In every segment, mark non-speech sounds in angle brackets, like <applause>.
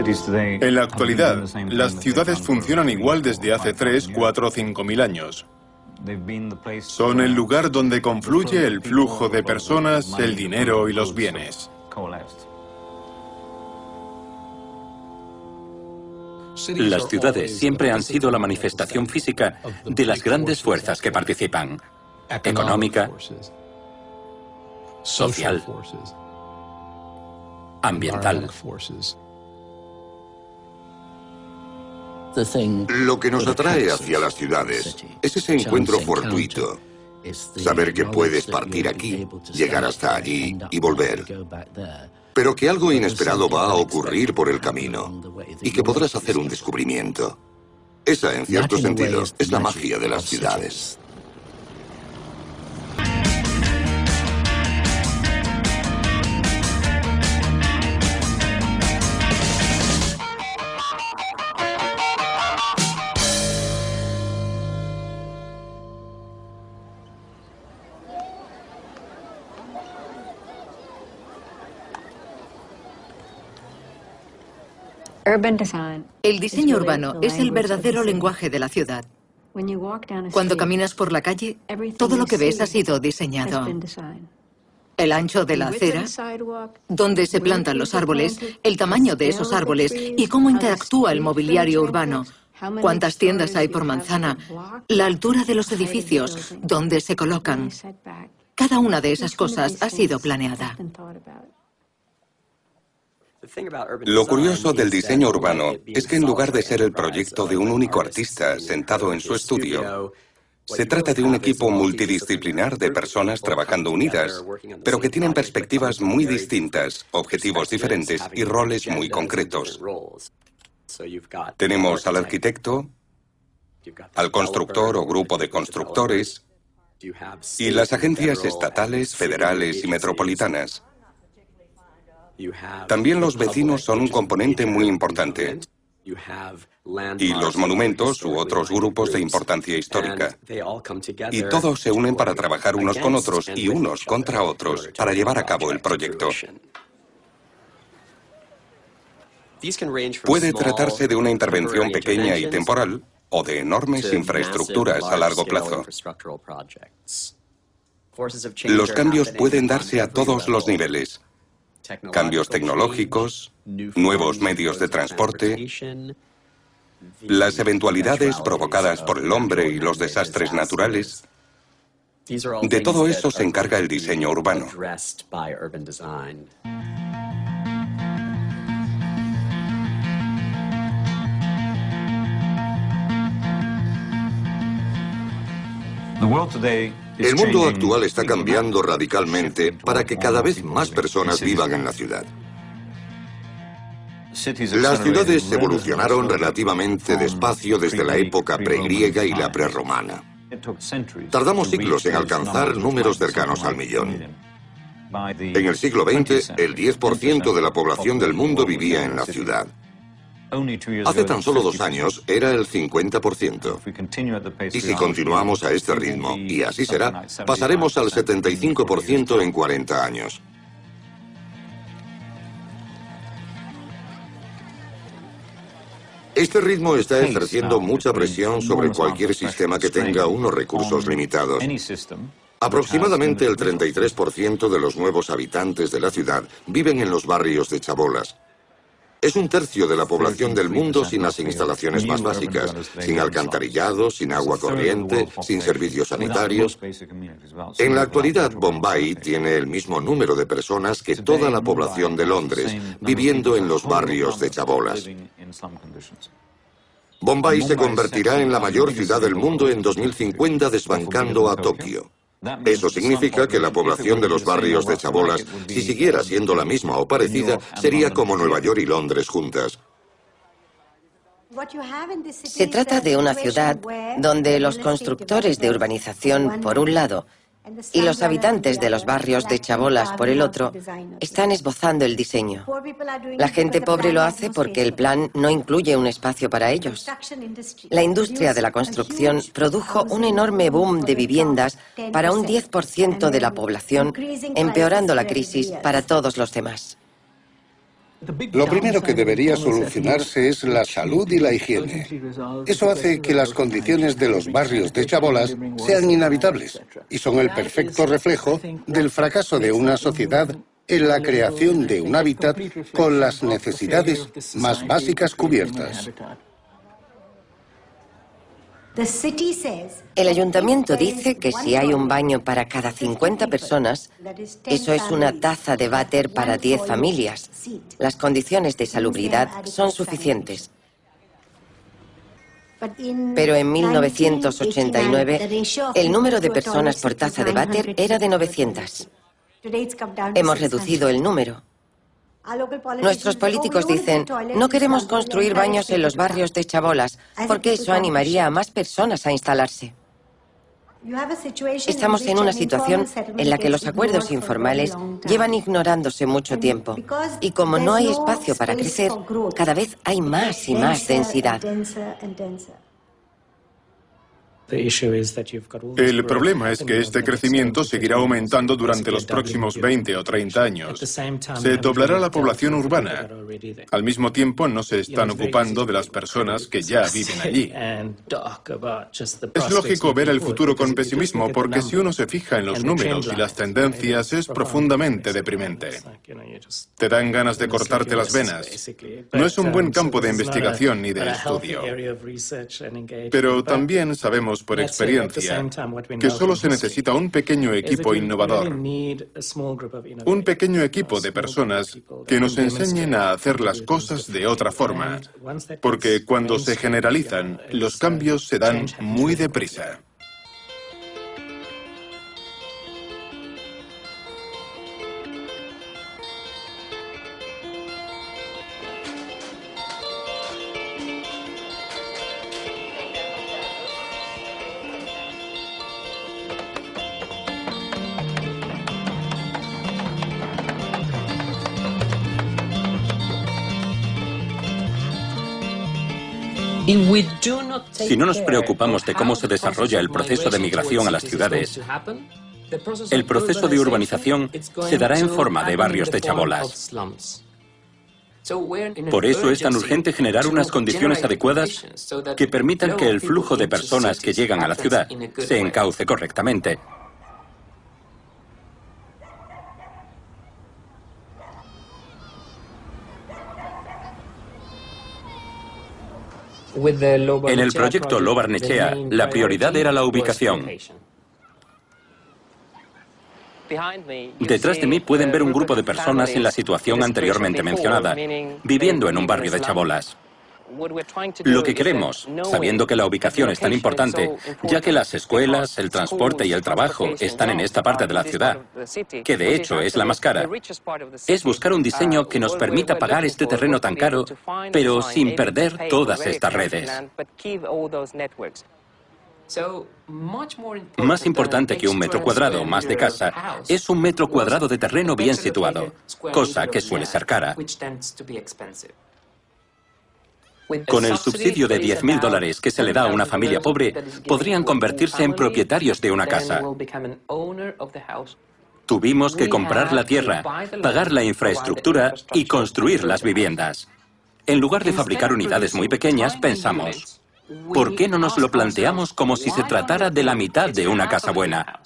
En la actualidad, las ciudades funcionan igual desde hace 3, 4 o 5 mil años. Son el lugar donde confluye el flujo de personas, el dinero y los bienes. Las ciudades siempre han sido la manifestación física de las grandes fuerzas que participan. Económica, social, ambiental. Lo que nos atrae hacia las ciudades es ese encuentro fortuito. Saber que puedes partir aquí, llegar hasta allí y volver. Pero que algo inesperado va a ocurrir por el camino y que podrás hacer un descubrimiento. Esa, en cierto sentido, es la magia de las ciudades. El diseño urbano es el verdadero lenguaje de la ciudad. Cuando caminas por la calle, todo lo que ves ha sido diseñado. El ancho de la acera, dónde se plantan los árboles, el tamaño de esos árboles y cómo interactúa el mobiliario urbano, cuántas tiendas hay por manzana, la altura de los edificios, dónde se colocan. Cada una de esas cosas ha sido planeada. Lo curioso del diseño urbano es que en lugar de ser el proyecto de un único artista sentado en su estudio, se trata de un equipo multidisciplinar de personas trabajando unidas, pero que tienen perspectivas muy distintas, objetivos diferentes y roles muy concretos. Tenemos al arquitecto, al constructor o grupo de constructores y las agencias estatales, federales y metropolitanas. También los vecinos son un componente muy importante. Y los monumentos u otros grupos de importancia histórica. Y todos se unen para trabajar unos con otros y unos contra otros para llevar a cabo el proyecto. Puede tratarse de una intervención pequeña y temporal o de enormes infraestructuras a largo plazo. Los cambios pueden darse a todos los niveles cambios tecnológicos, nuevos medios de transporte, las eventualidades provocadas por el hombre y los desastres naturales. De todo eso se encarga el diseño urbano. El mundo actual está cambiando radicalmente para que cada vez más personas vivan en la ciudad. Las ciudades evolucionaron relativamente despacio desde la época pregriega y la prerromana. Tardamos siglos en alcanzar números cercanos al millón. En el siglo XX, el 10% de la población del mundo vivía en la ciudad. Hace tan solo dos años era el 50%. Y si continuamos a este ritmo, y así será, pasaremos al 75% en 40 años. Este ritmo está ejerciendo mucha presión sobre cualquier sistema que tenga unos recursos limitados. Aproximadamente el 33% de los nuevos habitantes de la ciudad viven en los barrios de chabolas. Es un tercio de la población del mundo sin las instalaciones más básicas, sin alcantarillado, sin agua corriente, sin servicios sanitarios. En la actualidad, Bombay tiene el mismo número de personas que toda la población de Londres, viviendo en los barrios de chabolas. Bombay se convertirá en la mayor ciudad del mundo en 2050 desbancando a Tokio. Eso significa que la población de los barrios de chabolas, si siguiera siendo la misma o parecida, sería como Nueva York y Londres juntas. Se trata de una ciudad donde los constructores de urbanización, por un lado, y los habitantes de los barrios de Chabolas, por el otro, están esbozando el diseño. La gente pobre lo hace porque el plan no incluye un espacio para ellos. La industria de la construcción produjo un enorme boom de viviendas para un 10% de la población, empeorando la crisis para todos los demás. Lo primero que debería solucionarse es la salud y la higiene. Eso hace que las condiciones de los barrios de chabolas sean inhabitables y son el perfecto reflejo del fracaso de una sociedad en la creación de un hábitat con las necesidades más básicas cubiertas. El ayuntamiento dice que si hay un baño para cada 50 personas, eso es una taza de váter para 10 familias. Las condiciones de salubridad son suficientes. Pero en 1989, el número de personas por taza de váter era de 900. Hemos reducido el número. Nuestros políticos dicen, no queremos construir baños en los barrios de chabolas, porque eso animaría a más personas a instalarse. Estamos en una situación en la que los acuerdos informales llevan ignorándose mucho tiempo y como no hay espacio para crecer, cada vez hay más y más densidad. El problema es que este crecimiento seguirá aumentando durante los próximos 20 o 30 años. Se doblará la población urbana. Al mismo tiempo, no se están ocupando de las personas que ya <laughs> viven allí. Es lógico ver el futuro con pesimismo porque si uno se fija en los números y las tendencias es profundamente deprimente. Te dan ganas de cortarte las venas. No es un buen campo de investigación ni de estudio. Pero también sabemos por experiencia que solo se necesita un pequeño equipo innovador, un pequeño equipo de personas que nos enseñen a hacer las cosas de otra forma, porque cuando se generalizan, los cambios se dan muy deprisa. Si no nos preocupamos de cómo se desarrolla el proceso de migración a las ciudades, el proceso de urbanización se dará en forma de barrios de chabolas. Por eso es tan urgente generar unas condiciones adecuadas que permitan que el flujo de personas que llegan a la ciudad se encauce correctamente. En el proyecto Lobarnechea, la prioridad era la ubicación. Detrás de mí pueden ver un grupo de personas en la situación anteriormente mencionada, viviendo en un barrio de chabolas. Lo que queremos, sabiendo que la ubicación es tan importante, ya que las escuelas, el transporte y el trabajo están en esta parte de la ciudad, que de hecho es la más cara, es buscar un diseño que nos permita pagar este terreno tan caro, pero sin perder todas estas redes. Más importante que un metro cuadrado más de casa es un metro cuadrado de terreno bien situado, cosa que suele ser cara. Con el subsidio de 10.000 dólares que se le da a una familia pobre, podrían convertirse en propietarios de una casa. Tuvimos que comprar la tierra, pagar la infraestructura y construir las viviendas. En lugar de fabricar unidades muy pequeñas, pensamos, ¿por qué no nos lo planteamos como si se tratara de la mitad de una casa buena?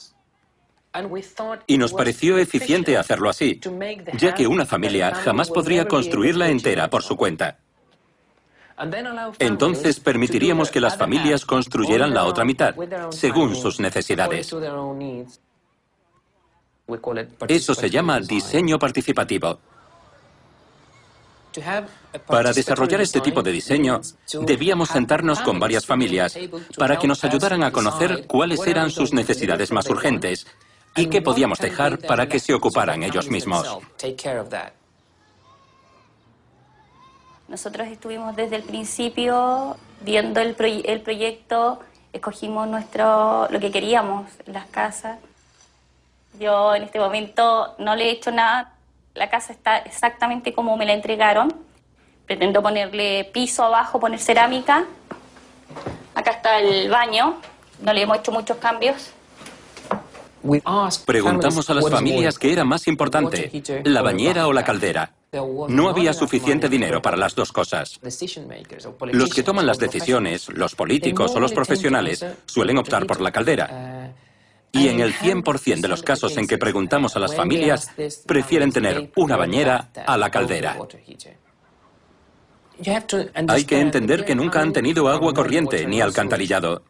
Y nos pareció eficiente hacerlo así, ya que una familia jamás podría construirla entera por su cuenta. Entonces permitiríamos que las familias construyeran la otra mitad, según sus necesidades. Eso se llama diseño participativo. Para desarrollar este tipo de diseño, debíamos sentarnos con varias familias para que nos ayudaran a conocer cuáles eran sus necesidades más urgentes y qué podíamos dejar para que se ocuparan ellos mismos. Nosotros estuvimos desde el principio viendo el, el proyecto, escogimos nuestro, lo que queríamos, las casas. Yo en este momento no le he hecho nada, la casa está exactamente como me la entregaron. Pretendo ponerle piso abajo, poner cerámica. Acá está el baño, no le hemos hecho muchos cambios. Preguntamos a las familias qué era más importante, la bañera o la caldera. No había suficiente dinero para las dos cosas. Los que toman las decisiones, los políticos o los profesionales, suelen optar por la caldera. Y en el 100% de los casos en que preguntamos a las familias, prefieren tener una bañera a la caldera. Hay que entender que nunca han tenido agua corriente ni alcantarillado.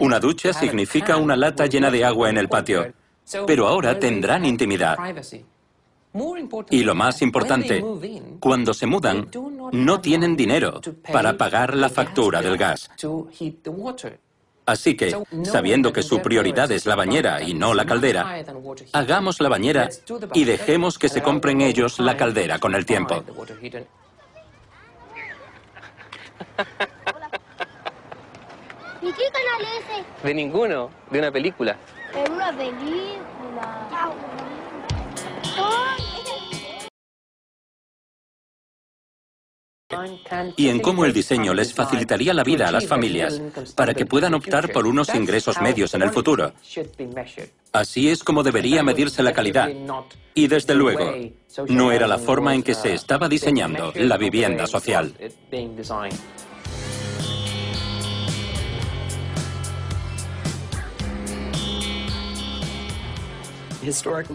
Una ducha significa una lata llena de agua en el patio, pero ahora tendrán intimidad. Y lo más importante, cuando se mudan, no tienen dinero para pagar la factura del gas. Así que, sabiendo que su prioridad es la bañera y no la caldera, hagamos la bañera y dejemos que se compren ellos la caldera con el tiempo. ¿Y qué canal es ese? De ninguno, de una película. De una película. Y en cómo el diseño les facilitaría la vida a las familias para que puedan optar por unos ingresos medios en el futuro. Así es como debería medirse la calidad. Y desde luego, no era la forma en que se estaba diseñando la vivienda social.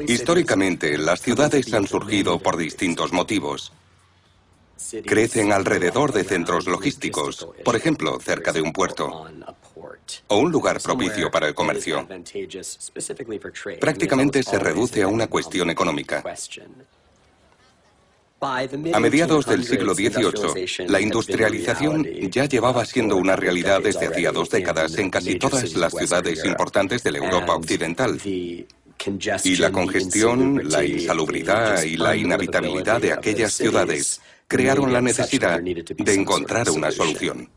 Históricamente, las ciudades han surgido por distintos motivos. Crecen alrededor de centros logísticos, por ejemplo, cerca de un puerto, o un lugar propicio para el comercio. Prácticamente se reduce a una cuestión económica. A mediados del siglo XVIII, la industrialización ya llevaba siendo una realidad desde hacía dos décadas en casi todas las ciudades importantes de la Europa occidental. Y la congestión, la insalubridad y la inhabitabilidad de aquellas ciudades crearon la necesidad de encontrar una solución.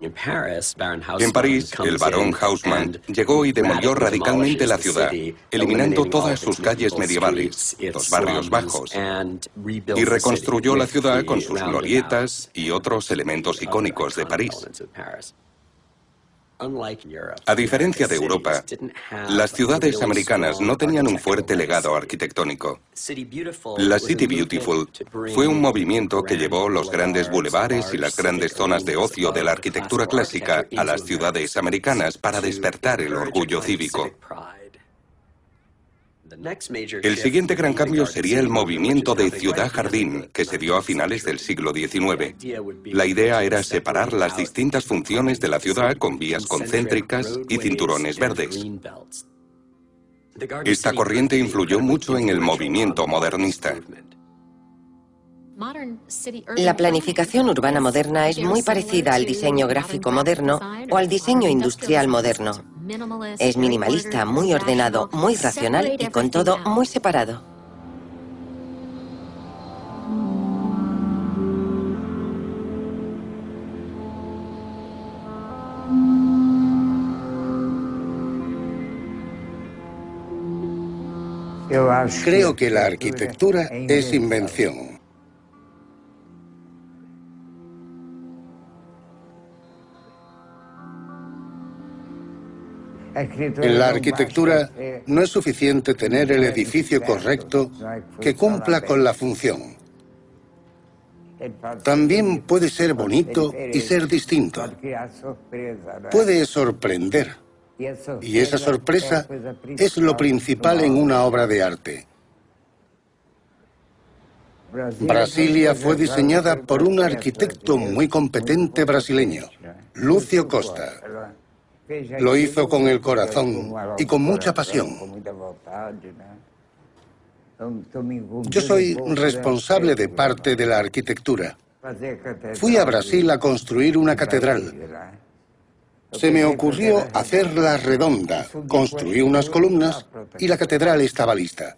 En París, el barón Haussmann llegó y demolió radicalmente la ciudad, eliminando todas sus calles medievales, los barrios bajos, y reconstruyó la ciudad con sus glorietas y otros elementos icónicos de París. A diferencia de Europa, las ciudades americanas no tenían un fuerte legado arquitectónico. La City Beautiful fue un movimiento que llevó los grandes bulevares y las grandes zonas de ocio de la arquitectura clásica a las ciudades americanas para despertar el orgullo cívico. El siguiente gran cambio sería el movimiento de ciudad-jardín que se dio a finales del siglo XIX. La idea era separar las distintas funciones de la ciudad con vías concéntricas y cinturones verdes. Esta corriente influyó mucho en el movimiento modernista. La planificación urbana moderna es muy parecida al diseño gráfico moderno o al diseño industrial moderno. Es minimalista, muy ordenado, muy racional y con todo muy separado. Creo que la arquitectura es invención. En la arquitectura no es suficiente tener el edificio correcto que cumpla con la función. También puede ser bonito y ser distinto. Puede sorprender. Y esa sorpresa es lo principal en una obra de arte. Brasilia fue diseñada por un arquitecto muy competente brasileño, Lucio Costa. Lo hizo con el corazón y con mucha pasión. Yo soy responsable de parte de la arquitectura. Fui a Brasil a construir una catedral. Se me ocurrió hacerla redonda, construí unas columnas y la catedral estaba lista.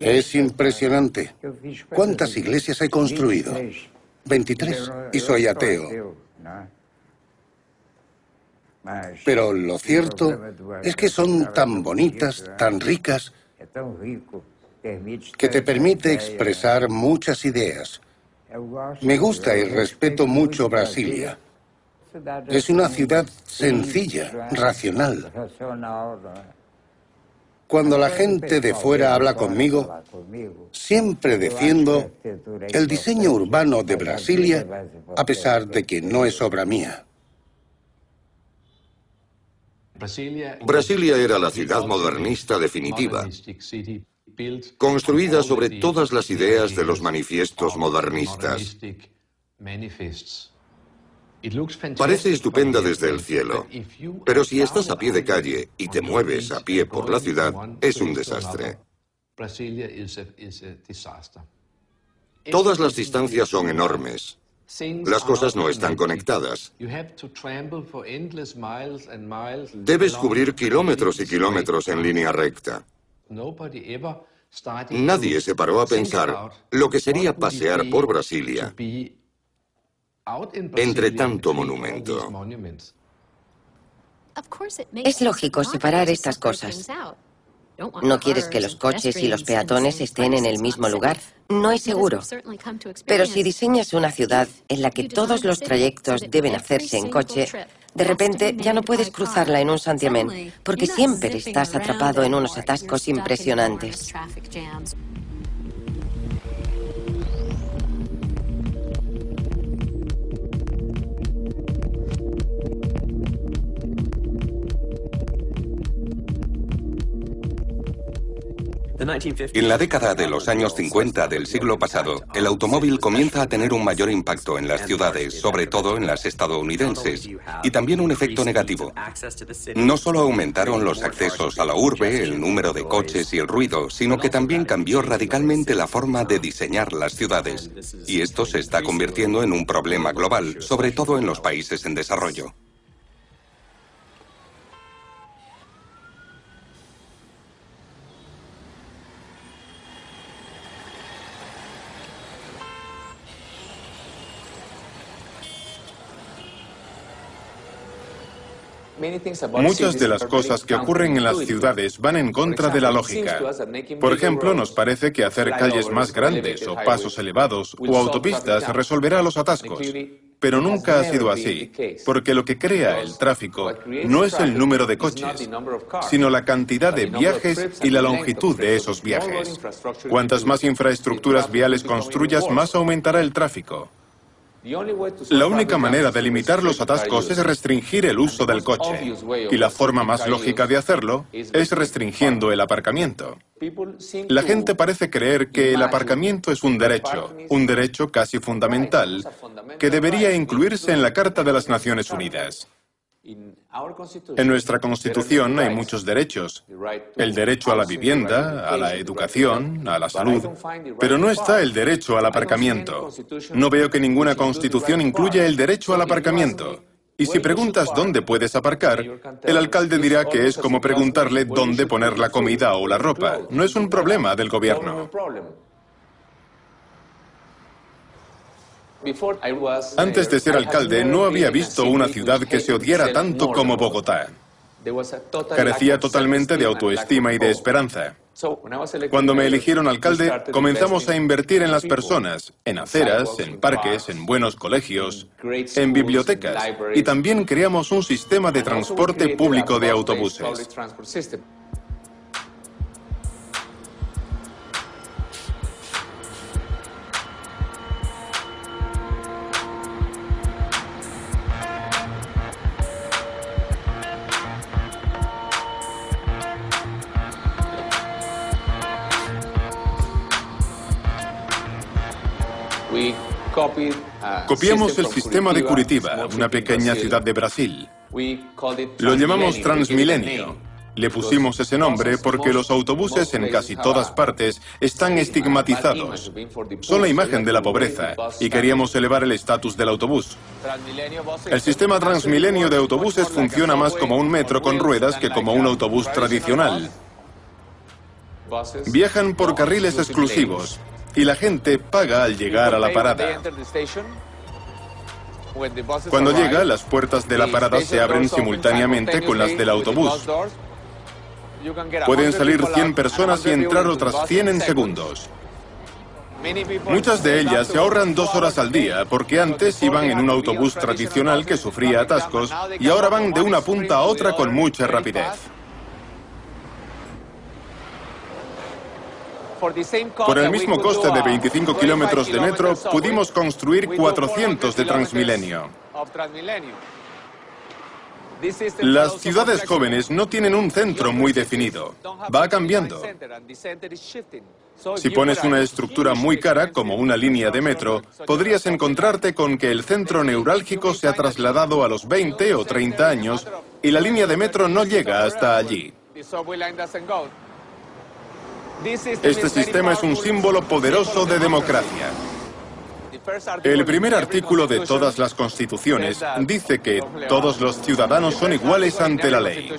Es impresionante. ¿Cuántas iglesias he construido? 23. Y soy ateo. Pero lo cierto es que son tan bonitas, tan ricas, que te permite expresar muchas ideas. Me gusta y respeto mucho Brasilia. Es una ciudad sencilla, racional. Cuando la gente de fuera habla conmigo, siempre defiendo el diseño urbano de Brasilia, a pesar de que no es obra mía. Brasilia era la ciudad modernista definitiva, construida sobre todas las ideas de los manifiestos modernistas. Parece estupenda desde el cielo, pero si estás a pie de calle y te mueves a pie por la ciudad, es un desastre. Todas las distancias son enormes. Las cosas no están conectadas. Debes cubrir kilómetros y kilómetros en línea recta. Nadie se paró a pensar lo que sería pasear por Brasilia entre tanto monumento. Es lógico separar estas cosas. No quieres que los coches y los peatones estén en el mismo lugar. No es seguro. Pero si diseñas una ciudad en la que todos los trayectos deben hacerse en coche, de repente ya no puedes cruzarla en un santiamén, porque siempre estás atrapado en unos atascos impresionantes. En la década de los años 50 del siglo pasado, el automóvil comienza a tener un mayor impacto en las ciudades, sobre todo en las estadounidenses, y también un efecto negativo. No solo aumentaron los accesos a la urbe, el número de coches y el ruido, sino que también cambió radicalmente la forma de diseñar las ciudades. Y esto se está convirtiendo en un problema global, sobre todo en los países en desarrollo. Muchas de las cosas que ocurren en las ciudades van en contra de la lógica. Por ejemplo, nos parece que hacer calles más grandes o pasos elevados o autopistas resolverá los atascos. Pero nunca ha sido así, porque lo que crea el tráfico no es el número de coches, sino la cantidad de viajes y la longitud de esos viajes. Cuantas más infraestructuras viales construyas, más aumentará el tráfico. La única manera de limitar los atascos es restringir el uso del coche. Y la forma más lógica de hacerlo es restringiendo el aparcamiento. La gente parece creer que el aparcamiento es un derecho, un derecho casi fundamental, que debería incluirse en la Carta de las Naciones Unidas. En nuestra Constitución hay muchos derechos. El derecho a la vivienda, a la educación, a la salud. Pero no está el derecho al aparcamiento. No veo que ninguna Constitución incluya el derecho al aparcamiento. Y si preguntas dónde puedes aparcar, el alcalde dirá que es como preguntarle dónde poner la comida o la ropa. No es un problema del gobierno. Antes de ser alcalde, no había visto una ciudad que se odiara tanto como Bogotá. Carecía totalmente de autoestima y de esperanza. Cuando me eligieron alcalde, comenzamos a invertir en las personas, en aceras, en parques, en buenos colegios, en bibliotecas, y también creamos un sistema de transporte público de autobuses. Copiamos el sistema de Curitiba, una pequeña ciudad de Brasil. Lo llamamos Transmilenio. Le pusimos ese nombre porque los autobuses en casi todas partes están estigmatizados. Son la imagen de la pobreza y queríamos elevar el estatus del autobús. El sistema Transmilenio de autobuses funciona más como un metro con ruedas que como un autobús tradicional. Viajan por carriles exclusivos y la gente paga al llegar a la parada. Cuando llega, las puertas de la parada se abren simultáneamente con las del autobús. Pueden salir 100 personas y entrar otras 100 en segundos. Muchas de ellas se ahorran dos horas al día porque antes iban en un autobús tradicional que sufría atascos y ahora van de una punta a otra con mucha rapidez. Por el mismo coste de 25 kilómetros de metro, pudimos construir 400 de Transmilenio. Las ciudades jóvenes no tienen un centro muy definido. Va cambiando. Si pones una estructura muy cara, como una línea de metro, podrías encontrarte con que el centro neurálgico se ha trasladado a los 20 o 30 años y la línea de metro no llega hasta allí. Este sistema es un símbolo poderoso de democracia. El primer artículo de todas las constituciones dice que todos los ciudadanos son iguales ante la ley.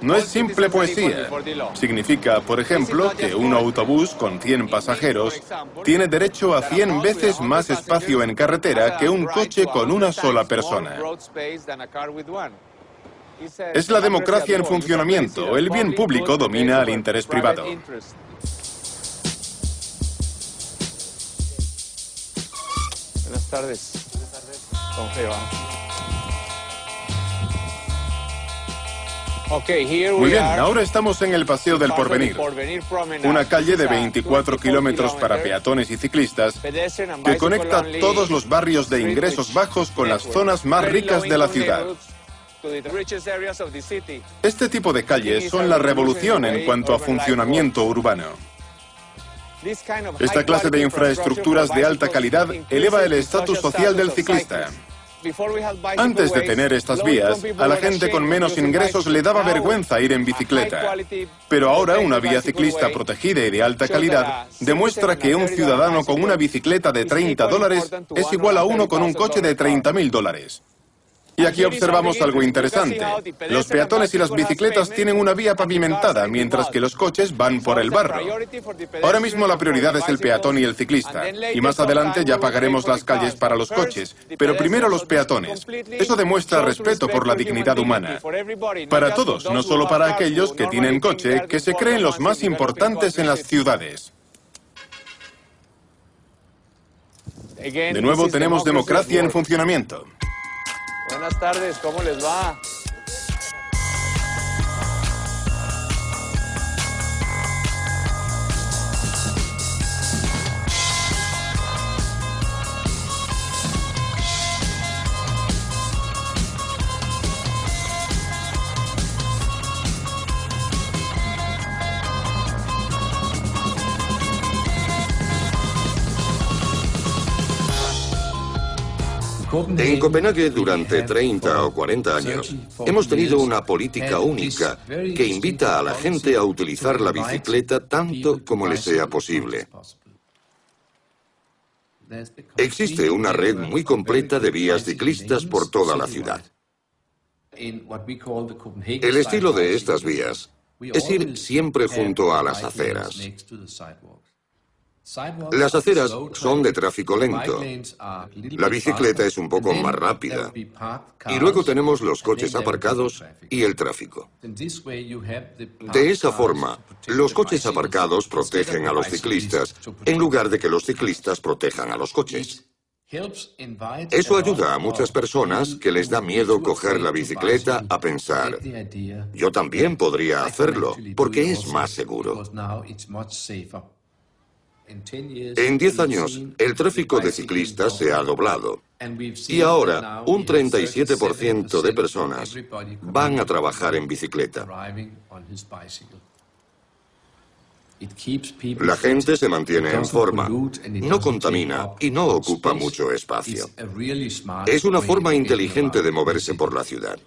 No es simple poesía. Significa, por ejemplo, que un autobús con 100 pasajeros tiene derecho a 100 veces más espacio en carretera que un coche con una sola persona. Es la democracia en funcionamiento. El bien público domina al interés privado. tardes. Muy bien, ahora estamos en el Paseo del Porvenir, una calle de 24 kilómetros para peatones y ciclistas que conecta todos los barrios de ingresos bajos con las zonas más ricas de la ciudad. Este tipo de calles son la revolución en cuanto a funcionamiento urbano. Esta clase de infraestructuras de alta calidad eleva el estatus social del ciclista. Antes de tener estas vías, a la gente con menos ingresos le daba vergüenza ir en bicicleta. Pero ahora una vía ciclista protegida y de alta calidad demuestra que un ciudadano con una bicicleta de 30 dólares es igual a uno con un coche de 30 mil dólares. Y aquí observamos algo interesante. Los peatones y las bicicletas tienen una vía pavimentada, mientras que los coches van por el barro. Ahora mismo la prioridad es el peatón y el ciclista, y más adelante ya pagaremos las calles para los coches, pero primero los peatones. Eso demuestra respeto por la dignidad humana. Para todos, no solo para aquellos que tienen coche, que se creen los más importantes en las ciudades. De nuevo tenemos democracia en funcionamiento. Buenas tardes, ¿cómo les va? En Copenhague durante 30 o 40 años hemos tenido una política única que invita a la gente a utilizar la bicicleta tanto como le sea posible. Existe una red muy completa de vías ciclistas por toda la ciudad. El estilo de estas vías es ir siempre junto a las aceras. Las aceras son de tráfico lento. La bicicleta es un poco más rápida. Y luego tenemos los coches aparcados y el tráfico. De esa forma, los coches aparcados protegen a los ciclistas en lugar de que los ciclistas protejan a los coches. Eso ayuda a muchas personas que les da miedo coger la bicicleta a pensar, yo también podría hacerlo, porque es más seguro. En 10 años, el tráfico de ciclistas se ha doblado. Y ahora, un 37% de personas van a trabajar en bicicleta. La gente se mantiene en forma, no contamina y no ocupa mucho espacio. Es una forma inteligente de moverse por la ciudad.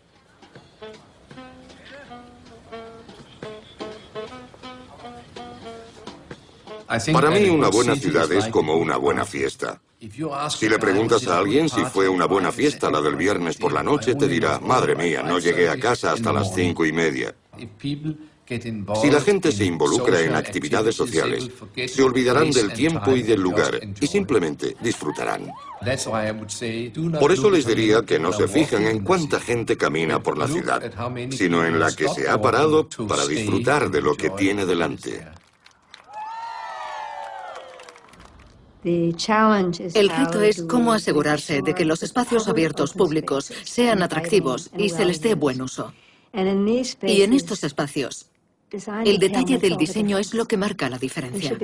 Para mí una buena ciudad es como una buena fiesta. Si le preguntas a alguien si fue una buena fiesta la del viernes por la noche, te dirá, madre mía, no llegué a casa hasta las cinco y media. Si la gente se involucra en actividades sociales, se olvidarán del tiempo y del lugar y simplemente disfrutarán. Por eso les diría que no se fijan en cuánta gente camina por la ciudad, sino en la que se ha parado para disfrutar de lo que tiene delante. El reto es cómo asegurarse de que los espacios abiertos públicos sean atractivos y se les dé buen uso. Y en estos espacios, El detalle del diseño es lo que marca la diferencia.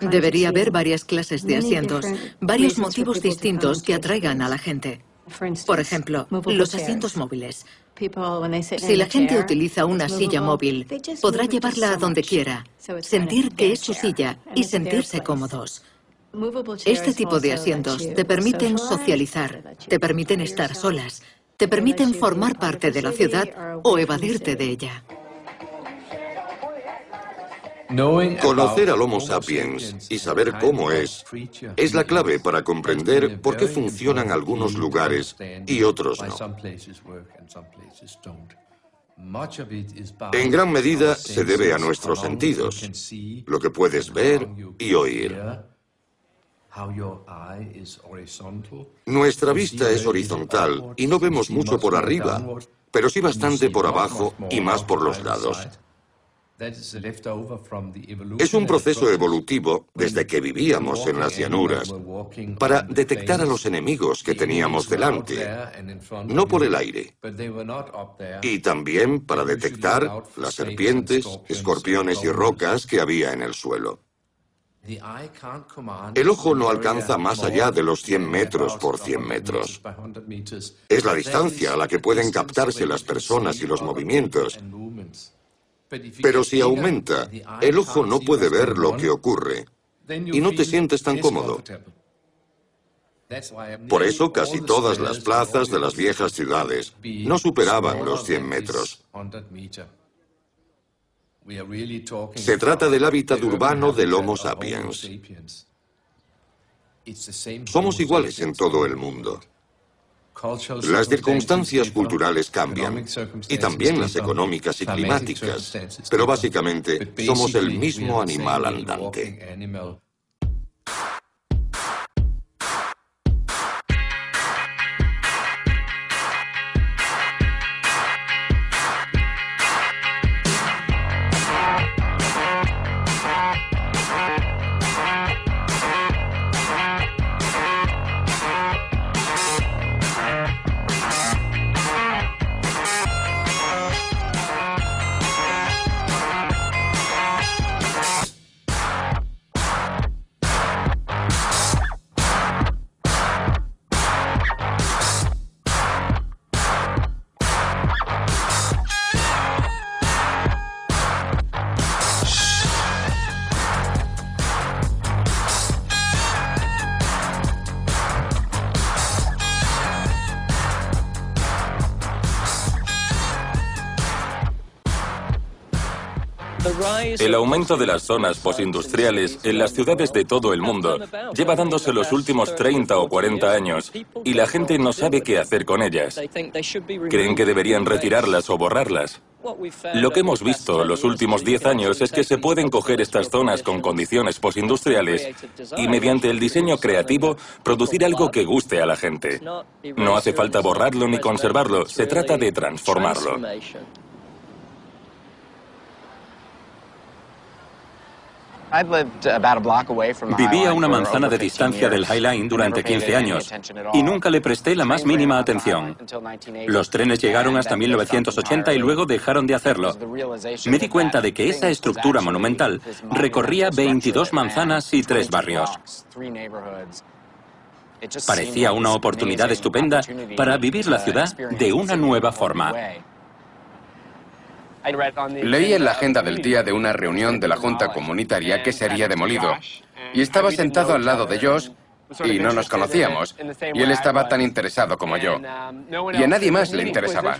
Debería haber varias clases de asientos, varios motivos distintos que atraigan a la gente. Por ejemplo, los asientos móviles. Si la gente utiliza una silla móvil, podrá llevarla a donde quiera, sentir que es su silla y sentirse cómodos. Este tipo de asientos te permiten socializar, te permiten estar solas, te permiten formar parte de la ciudad o evadirte de ella. Conocer al Homo sapiens y saber cómo es es la clave para comprender por qué funcionan algunos lugares y otros no. En gran medida se debe a nuestros sentidos, lo que puedes ver y oír. Nuestra vista es horizontal y no vemos mucho por arriba, pero sí bastante por abajo y más por los lados. Es un proceso evolutivo desde que vivíamos en las llanuras para detectar a los enemigos que teníamos delante, no por el aire, y también para detectar las serpientes, escorpiones y rocas que había en el suelo. El ojo no alcanza más allá de los 100 metros por 100 metros. Es la distancia a la que pueden captarse las personas y los movimientos. Pero si aumenta, el ojo no puede ver lo que ocurre y no te sientes tan cómodo. Por eso casi todas las plazas de las viejas ciudades no superaban los 100 metros. Se trata del hábitat urbano del Homo sapiens. Somos iguales en todo el mundo. Las circunstancias culturales cambian y también las económicas y climáticas, pero básicamente somos el mismo animal andante. El aumento de las zonas postindustriales en las ciudades de todo el mundo lleva dándose los últimos 30 o 40 años y la gente no sabe qué hacer con ellas. Creen que deberían retirarlas o borrarlas. Lo que hemos visto los últimos 10 años es que se pueden coger estas zonas con condiciones postindustriales y mediante el diseño creativo producir algo que guste a la gente. No hace falta borrarlo ni conservarlo, se trata de transformarlo. Viví a una manzana de distancia del High Line durante 15 años y nunca le presté la más mínima atención. Los trenes llegaron hasta 1980 y luego dejaron de hacerlo. Me di cuenta de que esa estructura monumental recorría 22 manzanas y tres barrios. Parecía una oportunidad estupenda para vivir la ciudad de una nueva forma. Leí en la agenda del día de una reunión de la Junta Comunitaria que sería demolido. Y estaba sentado al lado de Josh y no nos conocíamos. Y él estaba tan interesado como yo. Y a nadie más le interesaba.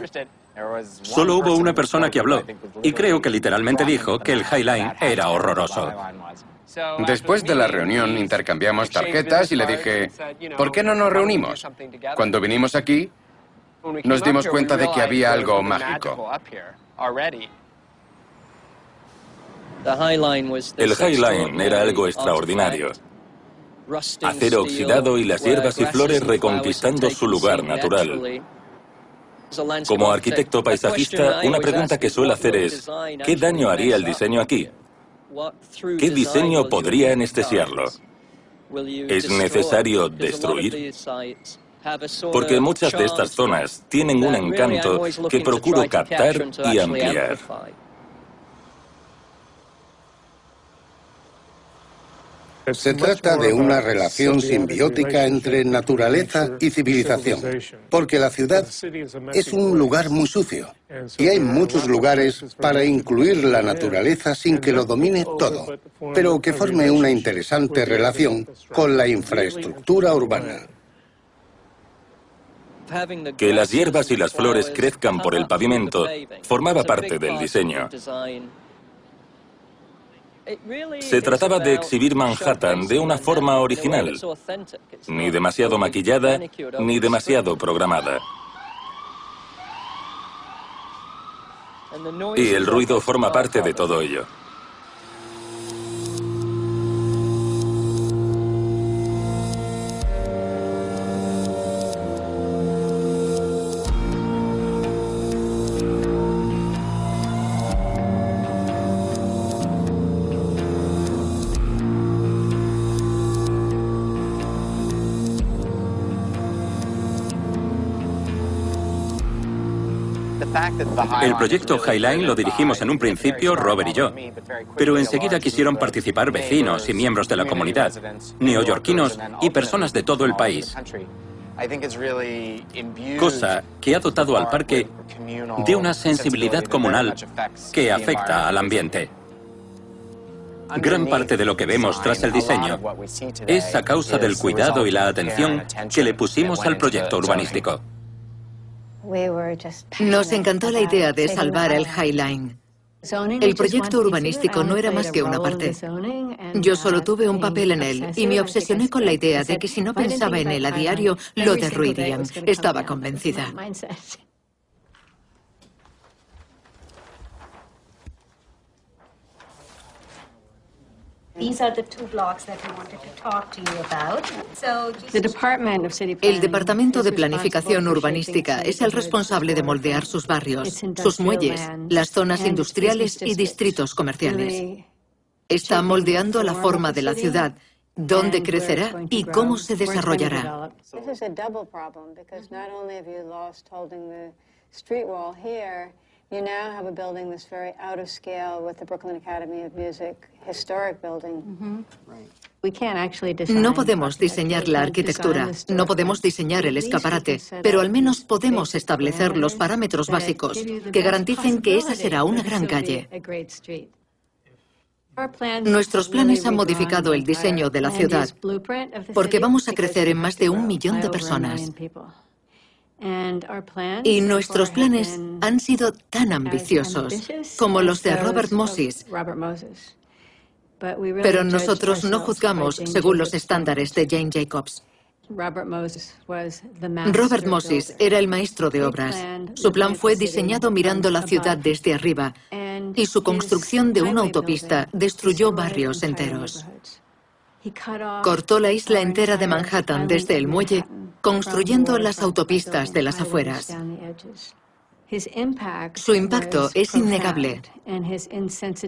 Solo hubo una persona que habló. Y creo que literalmente dijo que el High Line era horroroso. Después de la reunión intercambiamos tarjetas y le dije, ¿por qué no nos reunimos? Cuando vinimos aquí, nos dimos cuenta de que había algo mágico. El High Line era algo extraordinario. Acero oxidado y las hierbas y flores reconquistando su lugar natural. Como arquitecto paisajista, una pregunta que suelo hacer es, ¿qué daño haría el diseño aquí? ¿Qué diseño podría anestesiarlo? ¿Es necesario destruir? porque muchas de estas zonas tienen un encanto que procuro captar y ampliar. Se trata de una relación simbiótica entre naturaleza y civilización, porque la ciudad es un lugar muy sucio y hay muchos lugares para incluir la naturaleza sin que lo domine todo, pero que forme una interesante relación con la infraestructura urbana. Que las hierbas y las flores crezcan por el pavimento formaba parte del diseño. Se trataba de exhibir Manhattan de una forma original, ni demasiado maquillada, ni demasiado programada. Y el ruido forma parte de todo ello. El proyecto Highline lo dirigimos en un principio Robert y yo, pero enseguida quisieron participar vecinos y miembros de la comunidad, neoyorquinos y personas de todo el país. Cosa que ha dotado al parque de una sensibilidad comunal que afecta al ambiente. Gran parte de lo que vemos tras el diseño es a causa del cuidado y la atención que le pusimos al proyecto urbanístico. Nos encantó la idea de salvar el High Line. El proyecto urbanístico no era más que una parte. Yo solo tuve un papel en él y me obsesioné con la idea de que si no pensaba en él a diario, lo derruirían. Estaba convencida. El Departamento de Planificación Urbanística es el responsable de moldear sus barrios, sus muelles, las zonas industriales y distritos comerciales. Está moldeando la forma de la ciudad, dónde crecerá y cómo se desarrollará. You now have a building that's very out of scale with the Brooklyn Academy of Music historic building. No podemos diseñar la arquitectura, no podemos diseñar el escaparate, pero al menos podemos establecer los parámetros básicos que garanticen que esa será una gran calle. Nuestros planes han modificado el diseño de la ciudad porque vamos a crecer en más de un millón de personas. Y nuestros planes han sido tan ambiciosos como los de Robert Moses. Pero nosotros no juzgamos según los estándares de Jane Jacobs. Robert Moses era el maestro de obras. Su plan fue diseñado mirando la ciudad desde arriba y su construcción de una autopista destruyó barrios enteros. Cortó la isla entera de Manhattan desde el muelle construyendo las autopistas de las afueras. Su impacto es innegable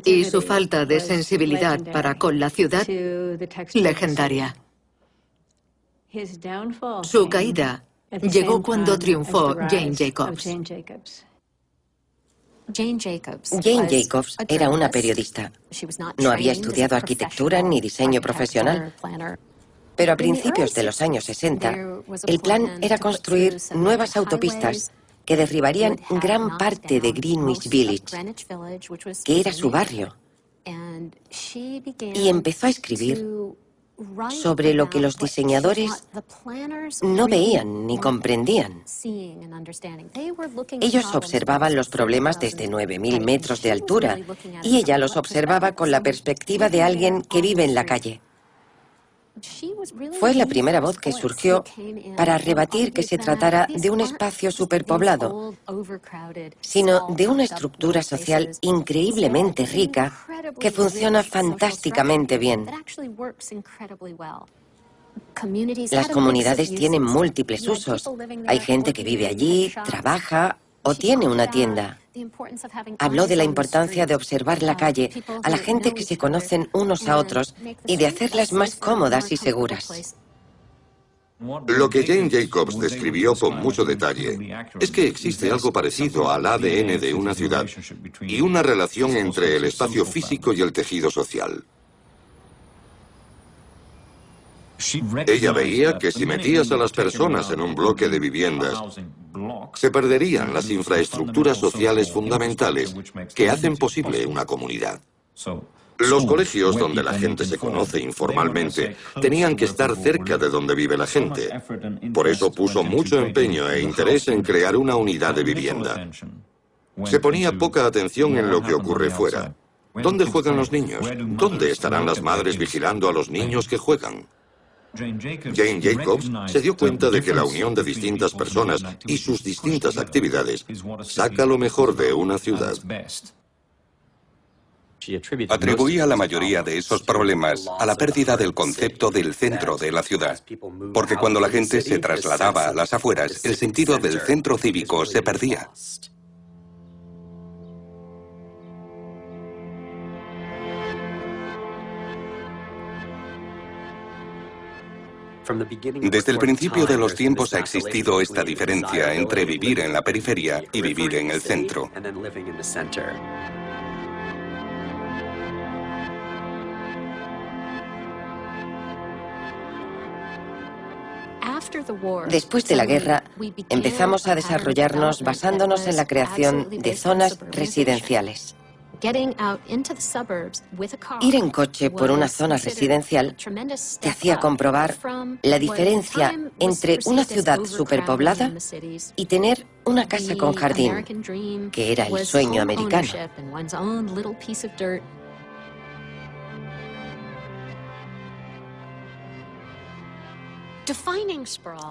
y su falta de sensibilidad para con la ciudad legendaria. Su caída llegó cuando triunfó Jane Jacobs. Jane Jacobs era una periodista. No había estudiado arquitectura ni diseño profesional, pero a principios de los años 60, el plan era construir nuevas autopistas que derribarían gran parte de Greenwich Village, que era su barrio. Y empezó a escribir sobre lo que los diseñadores no veían ni comprendían. Ellos observaban los problemas desde 9.000 metros de altura y ella los observaba con la perspectiva de alguien que vive en la calle. Fue la primera voz que surgió para rebatir que se tratara de un espacio superpoblado, sino de una estructura social increíblemente rica que funciona fantásticamente bien. Las comunidades tienen múltiples usos. Hay gente que vive allí, trabaja o tiene una tienda. Habló de la importancia de observar la calle, a la gente que se conocen unos a otros y de hacerlas más cómodas y seguras. Lo que Jane Jacobs describió con mucho detalle es que existe algo parecido al ADN de una ciudad y una relación entre el espacio físico y el tejido social. Ella veía que si metías a las personas en un bloque de viviendas, se perderían las infraestructuras sociales fundamentales que hacen posible una comunidad. Los colegios donde la gente se conoce informalmente tenían que estar cerca de donde vive la gente. Por eso puso mucho empeño e interés en crear una unidad de vivienda. Se ponía poca atención en lo que ocurre fuera. ¿Dónde juegan los niños? ¿Dónde estarán las madres vigilando a los niños que juegan? Jane Jacobs se dio cuenta de que la unión de distintas personas y sus distintas actividades saca lo mejor de una ciudad. Atribuía la mayoría de esos problemas a la pérdida del concepto del centro de la ciudad, porque cuando la gente se trasladaba a las afueras, el sentido del centro cívico se perdía. Desde el principio de los tiempos ha existido esta diferencia entre vivir en la periferia y vivir en el centro. Después de la guerra, empezamos a desarrollarnos basándonos en la creación de zonas residenciales. Ir en coche por una zona residencial te hacía comprobar la diferencia entre una ciudad superpoblada y tener una casa con jardín, que era el sueño americano.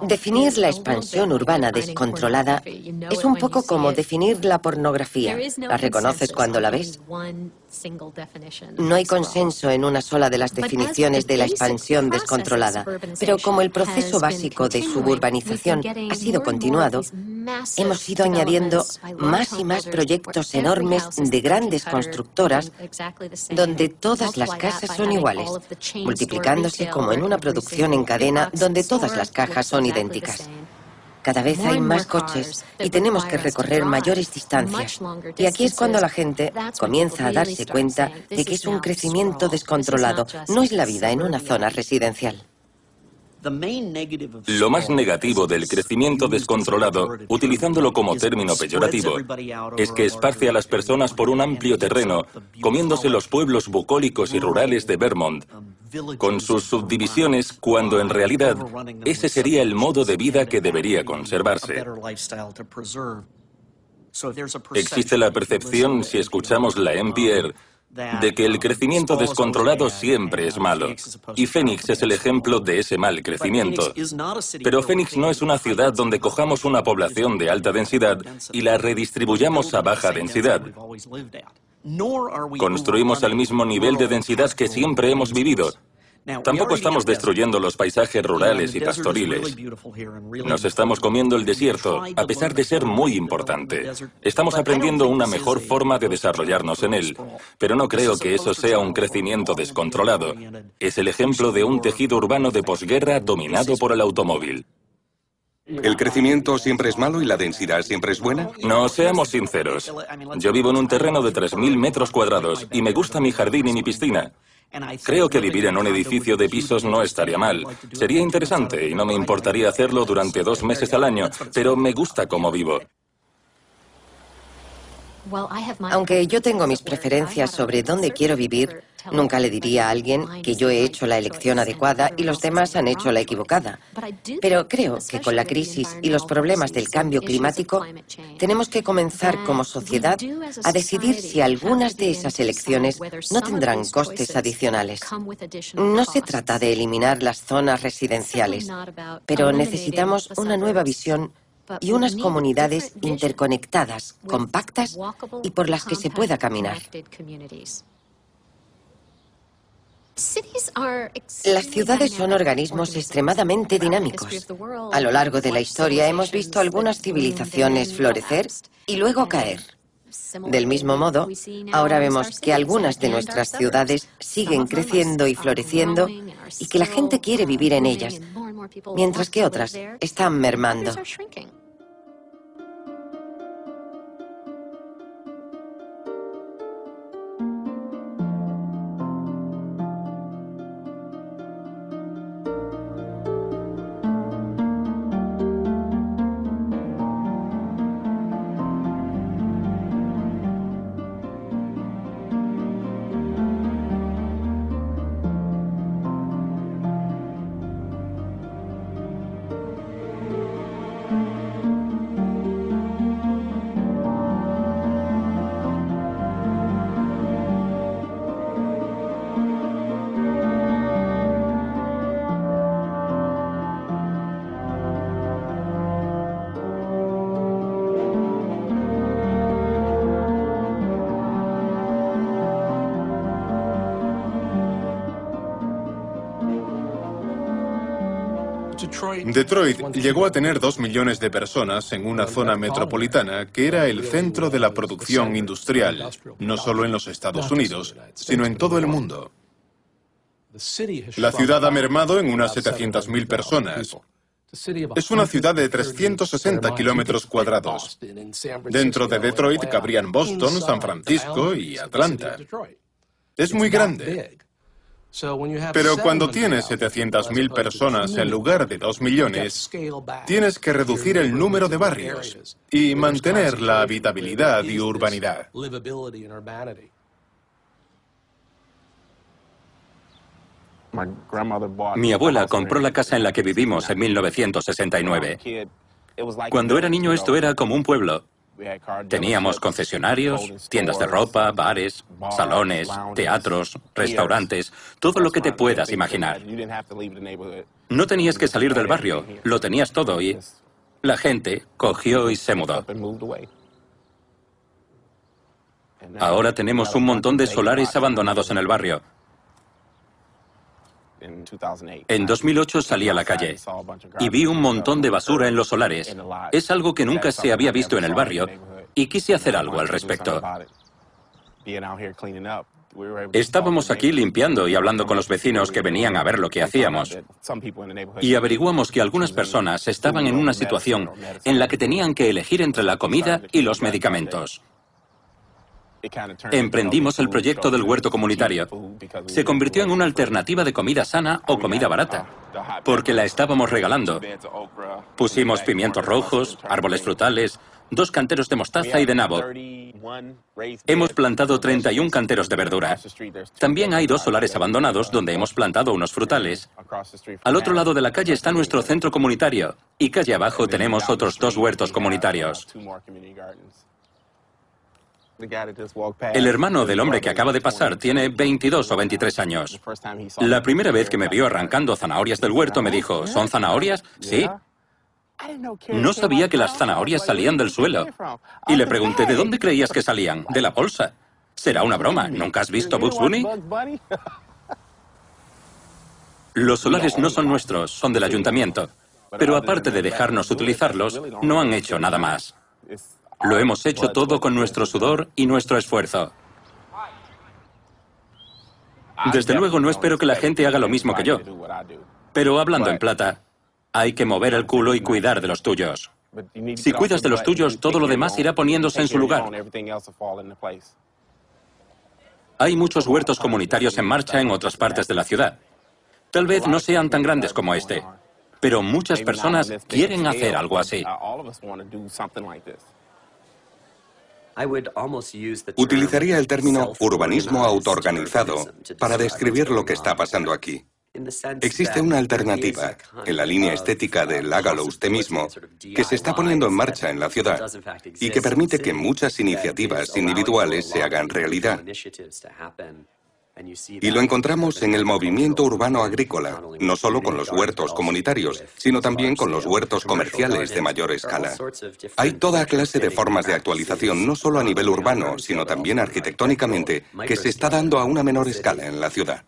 Definir la expansión urbana descontrolada es un poco como definir la pornografía. La reconoces cuando la ves. No hay consenso en una sola de las definiciones de la expansión descontrolada, pero como el proceso básico de suburbanización ha sido continuado, hemos ido añadiendo más y más proyectos enormes de grandes constructoras donde todas las casas son iguales, multiplicándose como en una producción en cadena donde todas las cajas son idénticas. Cada vez hay más coches y tenemos que recorrer mayores distancias. Y aquí es cuando la gente comienza a darse cuenta de que es un crecimiento descontrolado, no es la vida en una zona residencial. Lo más negativo del crecimiento descontrolado, utilizándolo como término peyorativo, es que esparce a las personas por un amplio terreno, comiéndose los pueblos bucólicos y rurales de Vermont, con sus subdivisiones, cuando en realidad ese sería el modo de vida que debería conservarse. Existe la percepción, si escuchamos la NPR, de que el crecimiento descontrolado siempre es malo. Y Phoenix es el ejemplo de ese mal crecimiento. Pero Phoenix no es una ciudad donde cojamos una población de alta densidad y la redistribuyamos a baja densidad. Construimos al mismo nivel de densidad que siempre hemos vivido. Tampoco estamos destruyendo los paisajes rurales y pastoriles. Nos estamos comiendo el desierto, a pesar de ser muy importante. Estamos aprendiendo una mejor forma de desarrollarnos en él, pero no creo que eso sea un crecimiento descontrolado. Es el ejemplo de un tejido urbano de posguerra dominado por el automóvil. ¿El crecimiento siempre es malo y la densidad siempre es buena? No, seamos sinceros. Yo vivo en un terreno de 3.000 metros cuadrados y me gusta mi jardín y mi piscina. Creo que vivir en un edificio de pisos no estaría mal. Sería interesante y no me importaría hacerlo durante dos meses al año, pero me gusta cómo vivo. Aunque yo tengo mis preferencias sobre dónde quiero vivir, nunca le diría a alguien que yo he hecho la elección adecuada y los demás han hecho la equivocada. Pero creo que con la crisis y los problemas del cambio climático, tenemos que comenzar como sociedad a decidir si algunas de esas elecciones no tendrán costes adicionales. No se trata de eliminar las zonas residenciales, pero necesitamos una nueva visión y unas comunidades interconectadas, compactas y por las que se pueda caminar. Las ciudades son organismos extremadamente dinámicos. A lo largo de la historia hemos visto algunas civilizaciones florecer y luego caer. Del mismo modo, ahora vemos que algunas de nuestras ciudades siguen creciendo y floreciendo y que la gente quiere vivir en ellas, mientras que otras están mermando. Detroit llegó a tener dos millones de personas en una zona metropolitana que era el centro de la producción industrial, no solo en los Estados Unidos, sino en todo el mundo. La ciudad ha mermado en unas 700.000 personas. Es una ciudad de 360 kilómetros cuadrados. Dentro de Detroit cabrían Boston, San Francisco y Atlanta. Es muy grande. Pero cuando tienes 700.000 personas en lugar de 2 millones, tienes que reducir el número de barrios y mantener la habitabilidad y urbanidad. Mi abuela compró la casa en la que vivimos en 1969. Cuando era niño esto era como un pueblo. Teníamos concesionarios, tiendas de ropa, bares, salones, teatros, restaurantes, todo lo que te puedas imaginar. No tenías que salir del barrio, lo tenías todo y la gente cogió y se mudó. Ahora tenemos un montón de solares abandonados en el barrio. En 2008 salí a la calle y vi un montón de basura en los solares. Es algo que nunca se había visto en el barrio y quise hacer algo al respecto. Estábamos aquí limpiando y hablando con los vecinos que venían a ver lo que hacíamos. Y averiguamos que algunas personas estaban en una situación en la que tenían que elegir entre la comida y los medicamentos. Emprendimos el proyecto del huerto comunitario. Se convirtió en una alternativa de comida sana o comida barata, porque la estábamos regalando. Pusimos pimientos rojos, árboles frutales, dos canteros de mostaza y de nabo. Hemos plantado 31 canteros de verdura. También hay dos solares abandonados donde hemos plantado unos frutales. Al otro lado de la calle está nuestro centro comunitario y calle abajo tenemos otros dos huertos comunitarios. El hermano del hombre que acaba de pasar tiene 22 o 23 años. La primera vez que me vio arrancando zanahorias del huerto me dijo, ¿son zanahorias? Sí. No sabía que las zanahorias salían del suelo. Y le pregunté, ¿de dónde creías que salían? De la bolsa. Será una broma. ¿Nunca has visto Bugs Bunny? Los solares no son nuestros, son del ayuntamiento. Pero aparte de dejarnos utilizarlos, no han hecho nada más. Lo hemos hecho todo con nuestro sudor y nuestro esfuerzo. Desde luego no espero que la gente haga lo mismo que yo. Pero hablando en plata, hay que mover el culo y cuidar de los tuyos. Si cuidas de los tuyos, todo lo demás irá poniéndose en su lugar. Hay muchos huertos comunitarios en marcha en otras partes de la ciudad. Tal vez no sean tan grandes como este, pero muchas personas quieren hacer algo así. Utilizaría el término urbanismo autoorganizado para describir lo que está pasando aquí. Existe una alternativa, en la línea estética del hágalo usted mismo, que se está poniendo en marcha en la ciudad y que permite que muchas iniciativas individuales se hagan realidad. Y lo encontramos en el movimiento urbano agrícola, no solo con los huertos comunitarios, sino también con los huertos comerciales de mayor escala. Hay toda clase de formas de actualización, no solo a nivel urbano, sino también arquitectónicamente, que se está dando a una menor escala en la ciudad.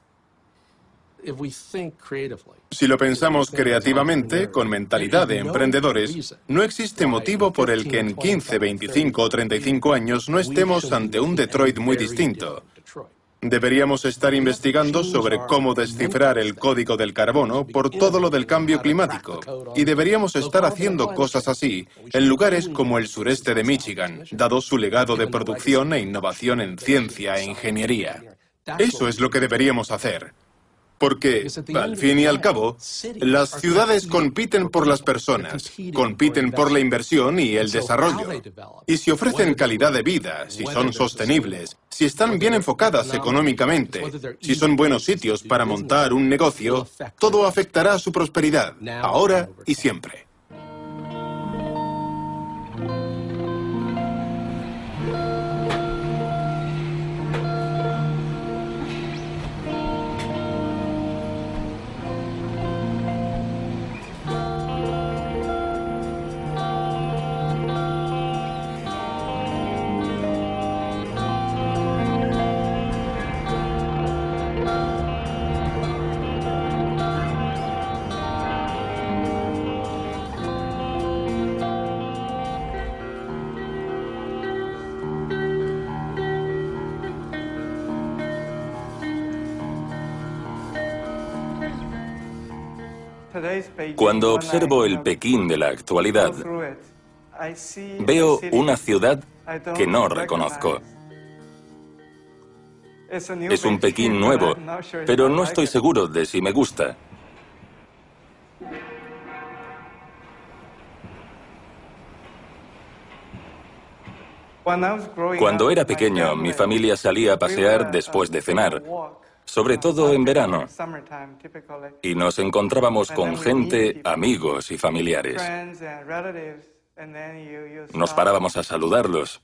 Si lo pensamos creativamente, con mentalidad de emprendedores, no existe motivo por el que en 15, 25 o 35 años no estemos ante un Detroit muy distinto. Deberíamos estar investigando sobre cómo descifrar el código del carbono por todo lo del cambio climático. Y deberíamos estar haciendo cosas así en lugares como el sureste de Michigan, dado su legado de producción e innovación en ciencia e ingeniería. Eso es lo que deberíamos hacer. Porque, al fin y al cabo, las ciudades compiten por las personas, compiten por la inversión y el desarrollo. Y si ofrecen calidad de vida, si son sostenibles, si están bien enfocadas económicamente, si son buenos sitios para montar un negocio, todo afectará a su prosperidad, ahora y siempre. Cuando observo el Pekín de la actualidad, veo una ciudad que no reconozco. Es un Pekín nuevo, pero no estoy seguro de si me gusta. Cuando era pequeño, mi familia salía a pasear después de cenar, sobre todo en verano, y nos encontrábamos con gente, amigos y familiares. Nos parábamos a saludarlos.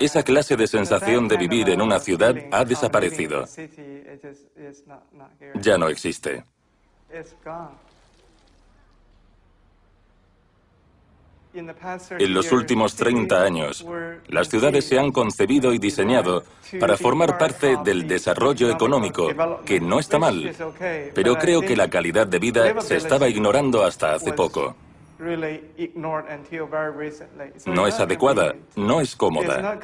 Esa clase de sensación de vivir en una ciudad ha desaparecido. Ya no existe. En los últimos 30 años, las ciudades se han concebido y diseñado para formar parte del desarrollo económico, que no está mal, pero creo que la calidad de vida se estaba ignorando hasta hace poco. No es adecuada, no es cómoda.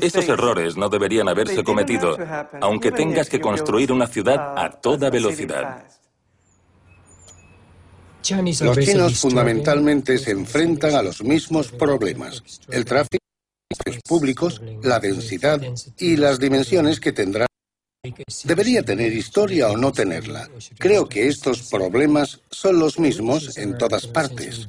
Esos errores no deberían haberse cometido, aunque tengas que construir una ciudad a toda velocidad. Los chinos fundamentalmente se enfrentan a los mismos problemas. El tráfico, los públicos, la densidad y las dimensiones que tendrá. Debería tener historia o no tenerla. Creo que estos problemas son los mismos en todas partes.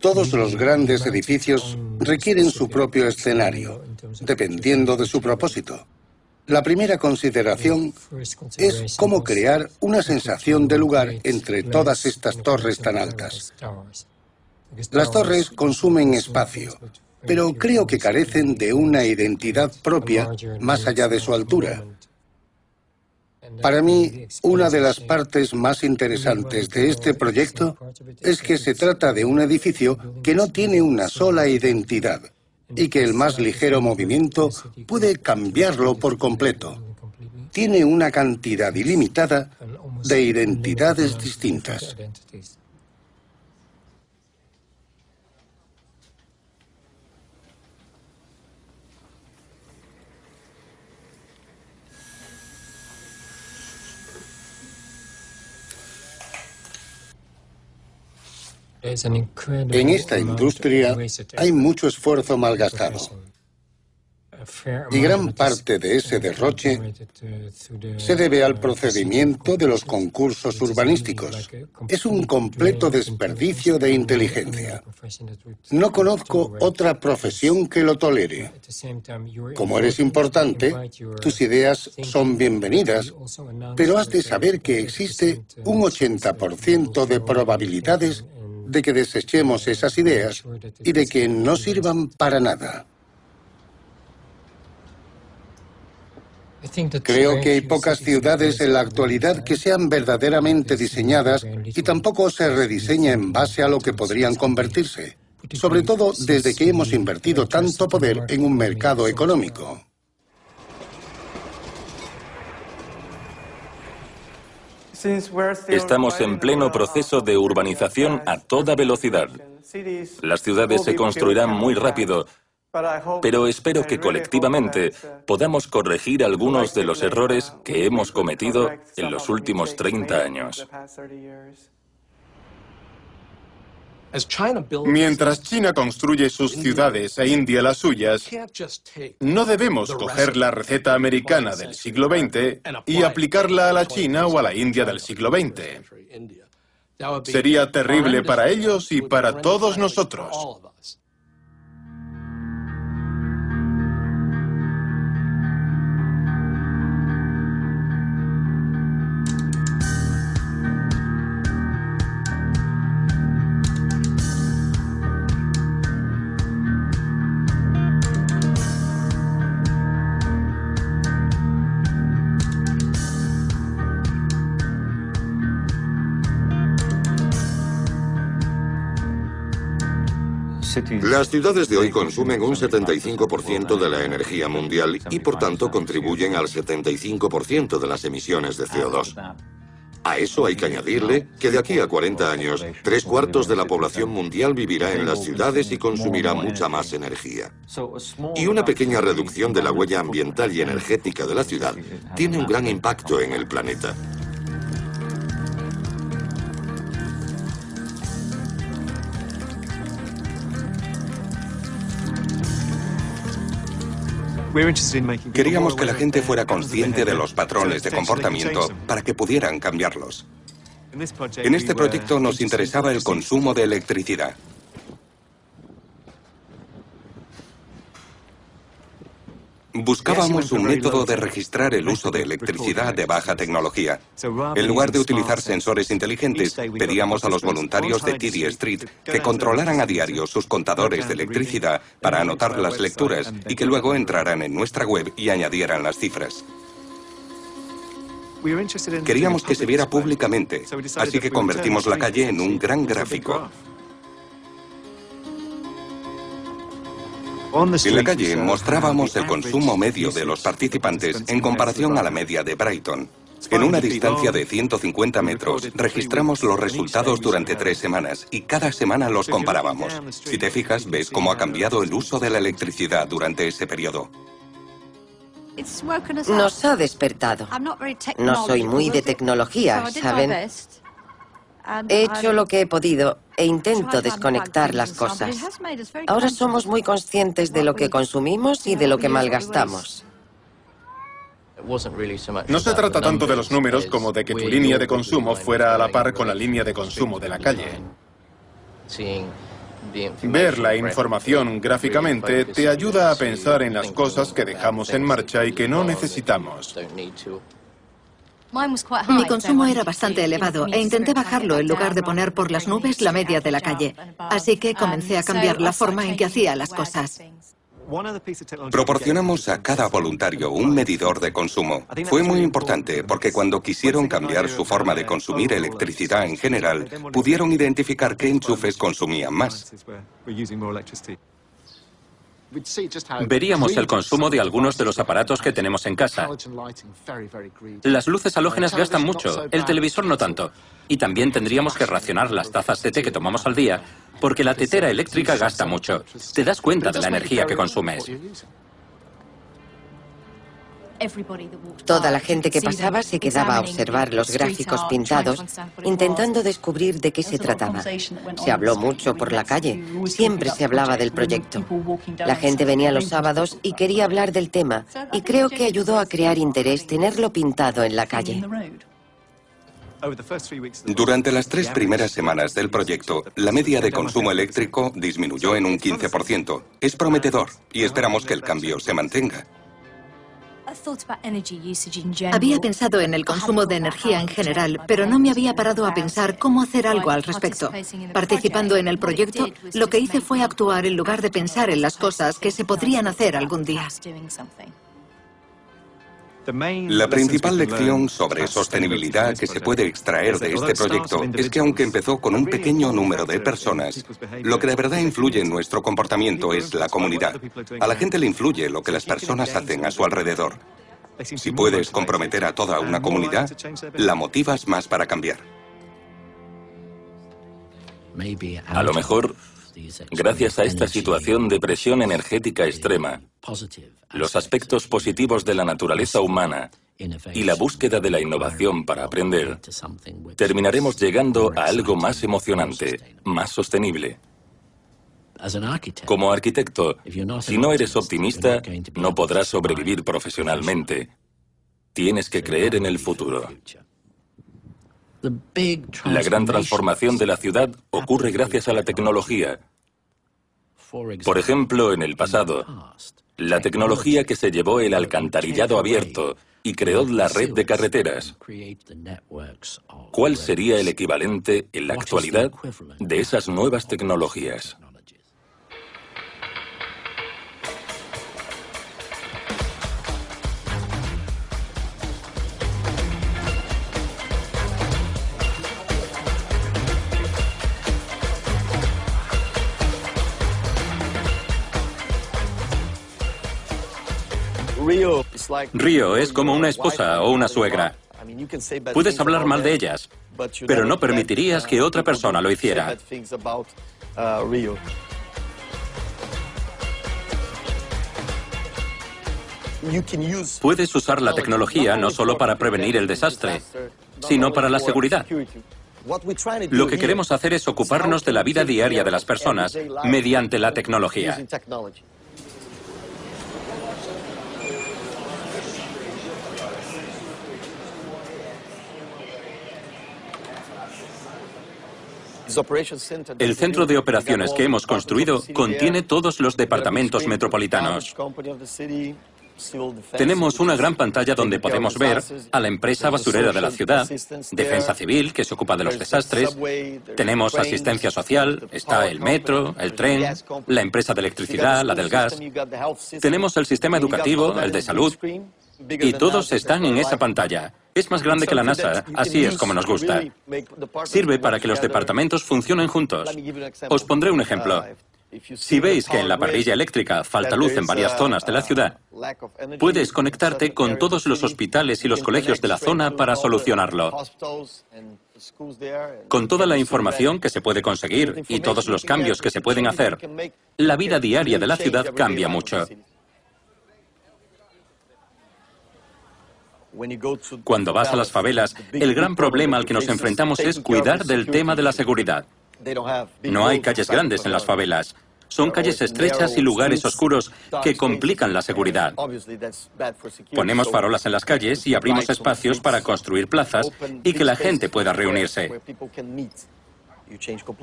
Todos los grandes edificios requieren su propio escenario, dependiendo de su propósito. La primera consideración es cómo crear una sensación de lugar entre todas estas torres tan altas. Las torres consumen espacio, pero creo que carecen de una identidad propia más allá de su altura. Para mí, una de las partes más interesantes de este proyecto es que se trata de un edificio que no tiene una sola identidad y que el más ligero movimiento puede cambiarlo por completo. Tiene una cantidad ilimitada de identidades distintas. En esta industria hay mucho esfuerzo malgastado. Y gran parte de ese derroche se debe al procedimiento de los concursos urbanísticos. Es un completo desperdicio de inteligencia. No conozco otra profesión que lo tolere. Como eres importante, tus ideas son bienvenidas, pero has de saber que existe un 80% de probabilidades de que desechemos esas ideas y de que no sirvan para nada. Creo que hay pocas ciudades en la actualidad que sean verdaderamente diseñadas y tampoco se rediseña en base a lo que podrían convertirse, sobre todo desde que hemos invertido tanto poder en un mercado económico. Estamos en pleno proceso de urbanización a toda velocidad. Las ciudades se construirán muy rápido, pero espero que colectivamente podamos corregir algunos de los errores que hemos cometido en los últimos 30 años. Mientras China construye sus ciudades e India las suyas, no debemos coger la receta americana del siglo XX y aplicarla a la China o a la India del siglo XX. Sería terrible para ellos y para todos nosotros. Las ciudades de hoy consumen un 75% de la energía mundial y por tanto contribuyen al 75% de las emisiones de CO2. A eso hay que añadirle que de aquí a 40 años, tres cuartos de la población mundial vivirá en las ciudades y consumirá mucha más energía. Y una pequeña reducción de la huella ambiental y energética de la ciudad tiene un gran impacto en el planeta. Queríamos que la gente fuera consciente de los patrones de comportamiento para que pudieran cambiarlos. En este proyecto nos interesaba el consumo de electricidad. Buscábamos un método de registrar el uso de electricidad de baja tecnología. En lugar de utilizar sensores inteligentes, pedíamos a los voluntarios de TD Street que controlaran a diario sus contadores de electricidad para anotar las lecturas y que luego entraran en nuestra web y añadieran las cifras. Queríamos que se viera públicamente, así que convertimos la calle en un gran gráfico. En la calle mostrábamos el consumo medio de los participantes en comparación a la media de Brighton. En una distancia de 150 metros, registramos los resultados durante tres semanas y cada semana los comparábamos. Si te fijas, ves cómo ha cambiado el uso de la electricidad durante ese periodo. Nos ha despertado. No soy muy de tecnología, ¿saben? He hecho lo que he podido e intento desconectar las cosas. Ahora somos muy conscientes de lo que consumimos y de lo que malgastamos. No se trata tanto de los números como de que tu línea de consumo fuera a la par con la línea de consumo de la calle. Ver la información gráficamente te ayuda a pensar en las cosas que dejamos en marcha y que no necesitamos. Mi consumo era bastante elevado e intenté bajarlo en lugar de poner por las nubes la media de la calle. Así que comencé a cambiar la forma en que hacía las cosas. Proporcionamos a cada voluntario un medidor de consumo. Fue muy importante porque cuando quisieron cambiar su forma de consumir electricidad en general, pudieron identificar qué enchufes consumían más. Veríamos el consumo de algunos de los aparatos que tenemos en casa. Las luces halógenas gastan mucho, el televisor no tanto. Y también tendríamos que racionar las tazas de té que tomamos al día, porque la tetera eléctrica gasta mucho. Te das cuenta de la energía que consumes. Toda la gente que pasaba se quedaba a observar los gráficos pintados, intentando descubrir de qué se trataba. Se habló mucho por la calle, siempre se hablaba del proyecto. La gente venía los sábados y quería hablar del tema, y creo que ayudó a crear interés tenerlo pintado en la calle. Durante las tres primeras semanas del proyecto, la media de consumo eléctrico disminuyó en un 15%. Es prometedor y esperamos que el cambio se mantenga. Había pensado en el consumo de energía en general, pero no me había parado a pensar cómo hacer algo al respecto. Participando en el proyecto, lo que hice fue actuar en lugar de pensar en las cosas que se podrían hacer algún día. La principal lección sobre sostenibilidad que se puede extraer de este proyecto es que aunque empezó con un pequeño número de personas, lo que de verdad influye en nuestro comportamiento es la comunidad. A la gente le influye lo que las personas hacen a su alrededor. Si puedes comprometer a toda una comunidad, la motivas más para cambiar. A lo mejor Gracias a esta situación de presión energética extrema, los aspectos positivos de la naturaleza humana y la búsqueda de la innovación para aprender, terminaremos llegando a algo más emocionante, más sostenible. Como arquitecto, si no eres optimista, no podrás sobrevivir profesionalmente. Tienes que creer en el futuro. La gran transformación de la ciudad ocurre gracias a la tecnología. Por ejemplo, en el pasado, la tecnología que se llevó el alcantarillado abierto y creó la red de carreteras. ¿Cuál sería el equivalente en la actualidad de esas nuevas tecnologías? Río es como una esposa o una suegra. Puedes hablar mal de ellas, pero no permitirías que otra persona lo hiciera. Puedes usar la tecnología no solo para prevenir el desastre, sino para la seguridad. Lo que queremos hacer es ocuparnos de la vida diaria de las personas mediante la tecnología. El centro de operaciones que hemos construido contiene todos los departamentos metropolitanos. Tenemos una gran pantalla donde podemos ver a la empresa basurera de la ciudad, Defensa Civil, que se ocupa de los desastres, tenemos asistencia social, está el metro, el tren, la empresa de electricidad, la del gas, tenemos el sistema educativo, el de salud, y todos están en esa pantalla. Es más grande que la NASA, así es como nos gusta. Sirve para que los departamentos funcionen juntos. Os pondré un ejemplo. Si veis que en la parrilla eléctrica falta luz en varias zonas de la ciudad, puedes conectarte con todos los hospitales y los colegios de la zona para solucionarlo. Con toda la información que se puede conseguir y todos los cambios que se pueden hacer, la vida diaria de la ciudad cambia mucho. Cuando vas a las favelas, el gran problema al que nos enfrentamos es cuidar del tema de la seguridad. No hay calles grandes en las favelas. Son calles estrechas y lugares oscuros que complican la seguridad. Ponemos farolas en las calles y abrimos espacios para construir plazas y que la gente pueda reunirse.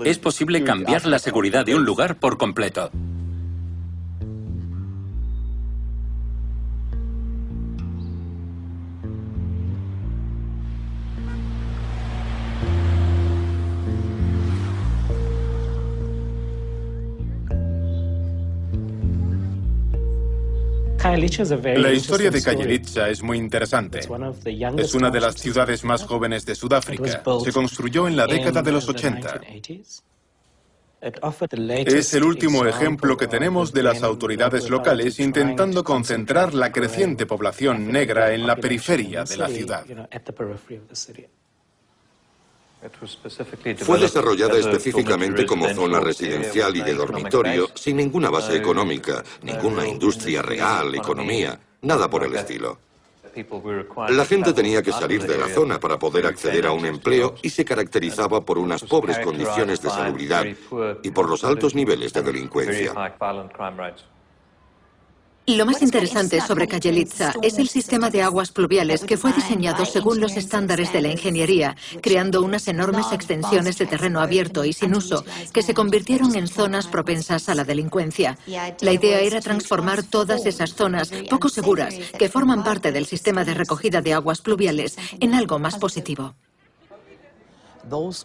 Es posible cambiar la seguridad de un lugar por completo. La historia de Kayelitsa es muy interesante. Es una de las ciudades más jóvenes de Sudáfrica. Se construyó en la década de los 80. Es el último ejemplo que tenemos de las autoridades locales intentando concentrar la creciente población negra en la periferia de la ciudad. Fue desarrollada específicamente como zona residencial y de dormitorio, sin ninguna base económica, ninguna industria real, economía, nada por el estilo. La gente tenía que salir de la zona para poder acceder a un empleo y se caracterizaba por unas pobres condiciones de seguridad y por los altos niveles de delincuencia. Lo más interesante sobre Kayelitsa es el sistema de aguas pluviales que fue diseñado según los estándares de la ingeniería, creando unas enormes extensiones de terreno abierto y sin uso que se convirtieron en zonas propensas a la delincuencia. La idea era transformar todas esas zonas poco seguras que forman parte del sistema de recogida de aguas pluviales en algo más positivo.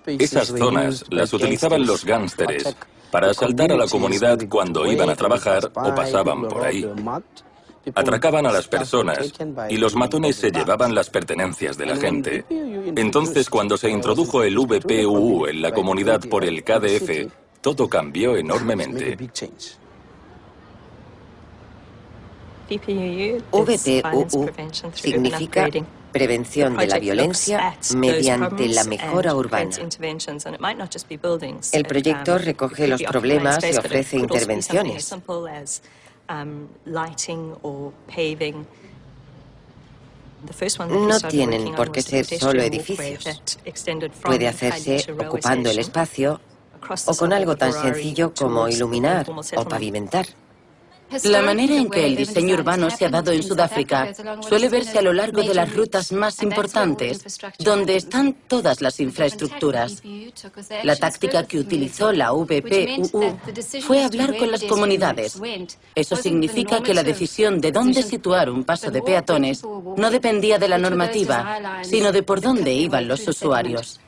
Esas zonas las utilizaban los gánsteres para asaltar a la comunidad cuando iban a trabajar o pasaban por ahí. Atracaban a las personas y los matones se llevaban las pertenencias de la gente. Entonces, cuando se introdujo el VPUU en la comunidad por el KDF, todo cambió enormemente. VPUU significa prevención de la violencia mediante la mejora urbana. El proyecto recoge los problemas y ofrece intervenciones. No tienen por qué ser solo edificios. Puede hacerse ocupando el espacio o con algo tan sencillo como iluminar o pavimentar. La manera en que el diseño urbano se ha dado en Sudáfrica suele verse a lo largo de las rutas más importantes, donde están todas las infraestructuras. La táctica que utilizó la VPUU fue hablar con las comunidades. Eso significa que la decisión de dónde situar un paso de peatones no dependía de la normativa, sino de por dónde iban los usuarios.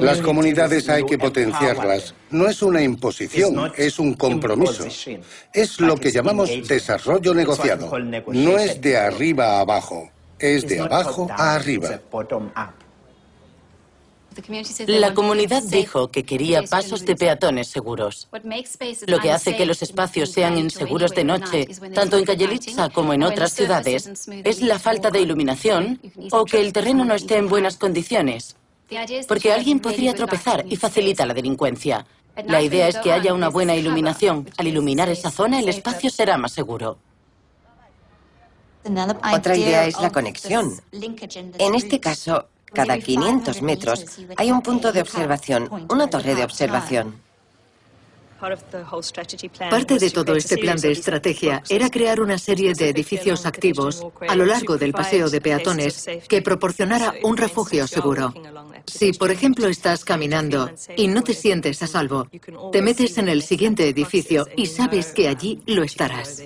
Las comunidades hay que potenciarlas. No es una imposición, es un compromiso. Es lo que llamamos desarrollo negociado. No es de arriba a abajo, es de abajo a arriba. La comunidad dijo que quería pasos de peatones seguros. Lo que hace que los espacios sean inseguros de noche, tanto en Kayelitsa como en otras ciudades, es la falta de iluminación o que el terreno no esté en buenas condiciones. Porque alguien podría tropezar y facilita la delincuencia. La idea es que haya una buena iluminación. Al iluminar esa zona, el espacio será más seguro. Otra idea es la conexión. En este caso, cada 500 metros hay un punto de observación, una torre de observación. Parte de todo este plan de estrategia era crear una serie de edificios activos a lo largo del paseo de peatones que proporcionara un refugio seguro. Si, por ejemplo, estás caminando y no te sientes a salvo, te metes en el siguiente edificio y sabes que allí lo estarás.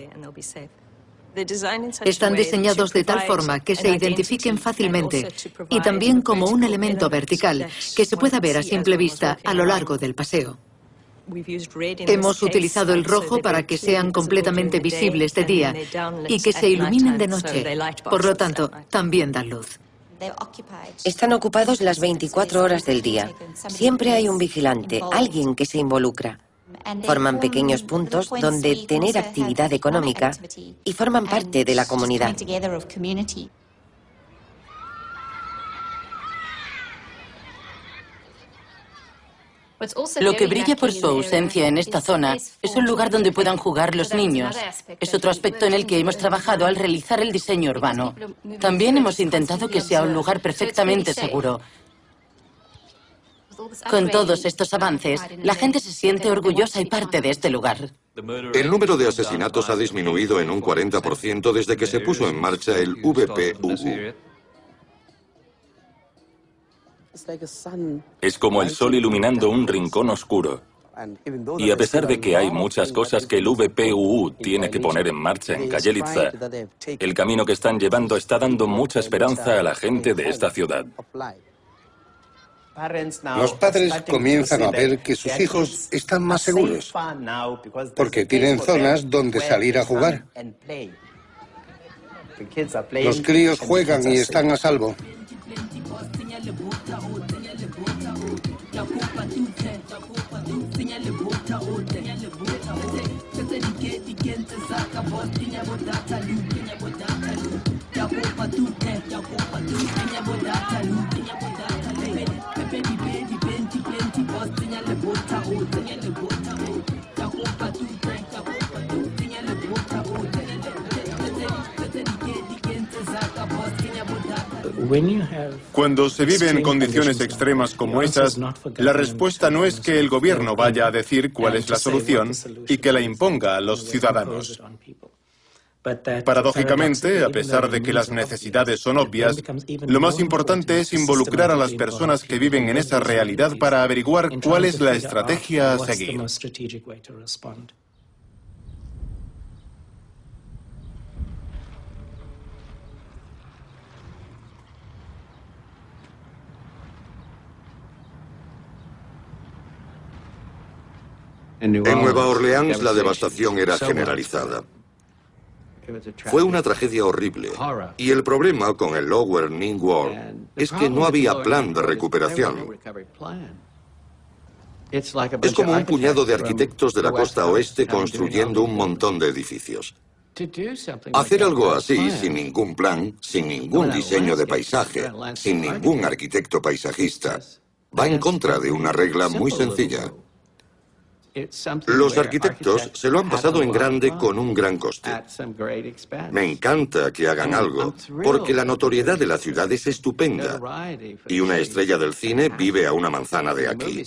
Están diseñados de tal forma que se identifiquen fácilmente y también como un elemento vertical que se pueda ver a simple vista a lo largo del paseo. Hemos utilizado el rojo para que sean completamente visibles de día y que se iluminen de noche. Por lo tanto, también dan luz. Están ocupados las 24 horas del día. Siempre hay un vigilante, alguien que se involucra. Forman pequeños puntos donde tener actividad económica y forman parte de la comunidad. Lo que brilla por su ausencia en esta zona es un lugar donde puedan jugar los niños. Es otro aspecto en el que hemos trabajado al realizar el diseño urbano. También hemos intentado que sea un lugar perfectamente seguro. Con todos estos avances, la gente se siente orgullosa y parte de este lugar. El número de asesinatos ha disminuido en un 40% desde que se puso en marcha el VPUU. Es como el sol iluminando un rincón oscuro. Y a pesar de que hay muchas cosas que el VPUU tiene que poner en marcha en Kayelitza, el camino que están llevando está dando mucha esperanza a la gente de esta ciudad. Los padres comienzan a ver que sus hijos están más seguros porque tienen zonas donde salir a jugar. Los críos juegan y están a salvo. buta ute Tete nige digente zaka bot Inye bodata lu Inye bodata lu Yakupa tute Yakupa tute Inye bodata lu Inye bodata lu Pepe di bendi bendi bendi bot Inye le buta ote, Inye le buta Cuando se vive en condiciones extremas como esas, la respuesta no es que el gobierno vaya a decir cuál es la solución y que la imponga a los ciudadanos. Paradójicamente, a pesar de que las necesidades son obvias, lo más importante es involucrar a las personas que viven en esa realidad para averiguar cuál es la estrategia a seguir. En Nueva Orleans la devastación era generalizada. Fue una tragedia horrible. Y el problema con el Lower Ning War es que no había plan de recuperación. Es como un puñado de arquitectos de la costa oeste construyendo un montón de edificios. Hacer algo así sin ningún plan, sin ningún diseño de paisaje, sin ningún arquitecto paisajista, va en contra de una regla muy sencilla. Los arquitectos se lo han pasado en grande con un gran coste. Me encanta que hagan algo, porque la notoriedad de la ciudad es estupenda. Y una estrella del cine vive a una manzana de aquí.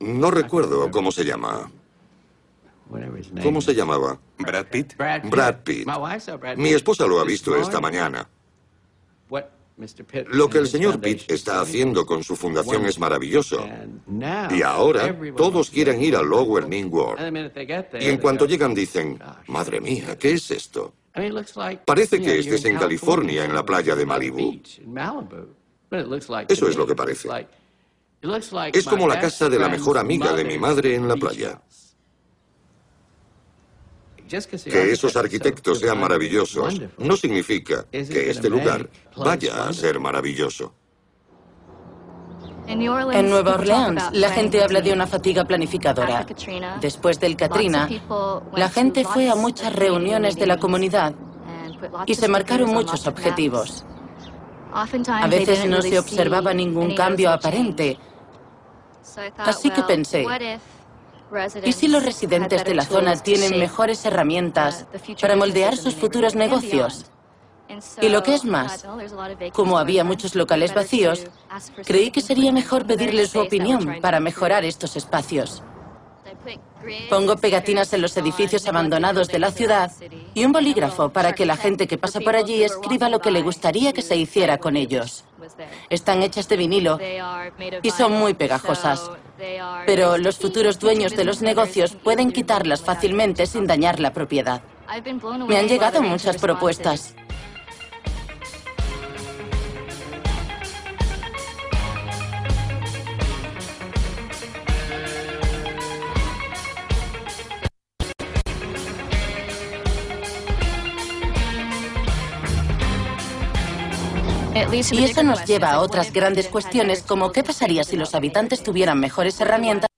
No recuerdo cómo se llama. ¿Cómo se llamaba? Brad Pitt. Brad Pitt. Mi esposa lo ha visto esta mañana. Lo que el señor Pitt está haciendo con su fundación es maravilloso. Y ahora todos quieren ir al Lower Ning World. Y en cuanto llegan dicen, madre mía, ¿qué es esto? Parece que estés en California, en la playa de Malibu. Eso es lo que parece. Es como la casa de la mejor amiga de mi madre en la playa. Que esos arquitectos sean maravillosos no significa que este lugar vaya a ser maravilloso. En Nueva Orleans, la gente habla de una fatiga planificadora. Después del Katrina, la gente fue a muchas reuniones de la comunidad y se marcaron muchos objetivos. A veces no se observaba ningún cambio aparente. Así que pensé, ¿y si los residentes de la zona tienen mejores herramientas para moldear sus futuros negocios? Y lo que es más, como había muchos locales vacíos, creí que sería mejor pedirles su opinión para mejorar estos espacios. Pongo pegatinas en los edificios abandonados de la ciudad y un bolígrafo para que la gente que pasa por allí escriba lo que le gustaría que se hiciera con ellos. Están hechas de vinilo y son muy pegajosas. Pero los futuros dueños de los negocios pueden quitarlas fácilmente sin dañar la propiedad. Me han llegado muchas propuestas. Y eso nos lleva a otras grandes cuestiones como qué pasaría si los habitantes tuvieran mejores herramientas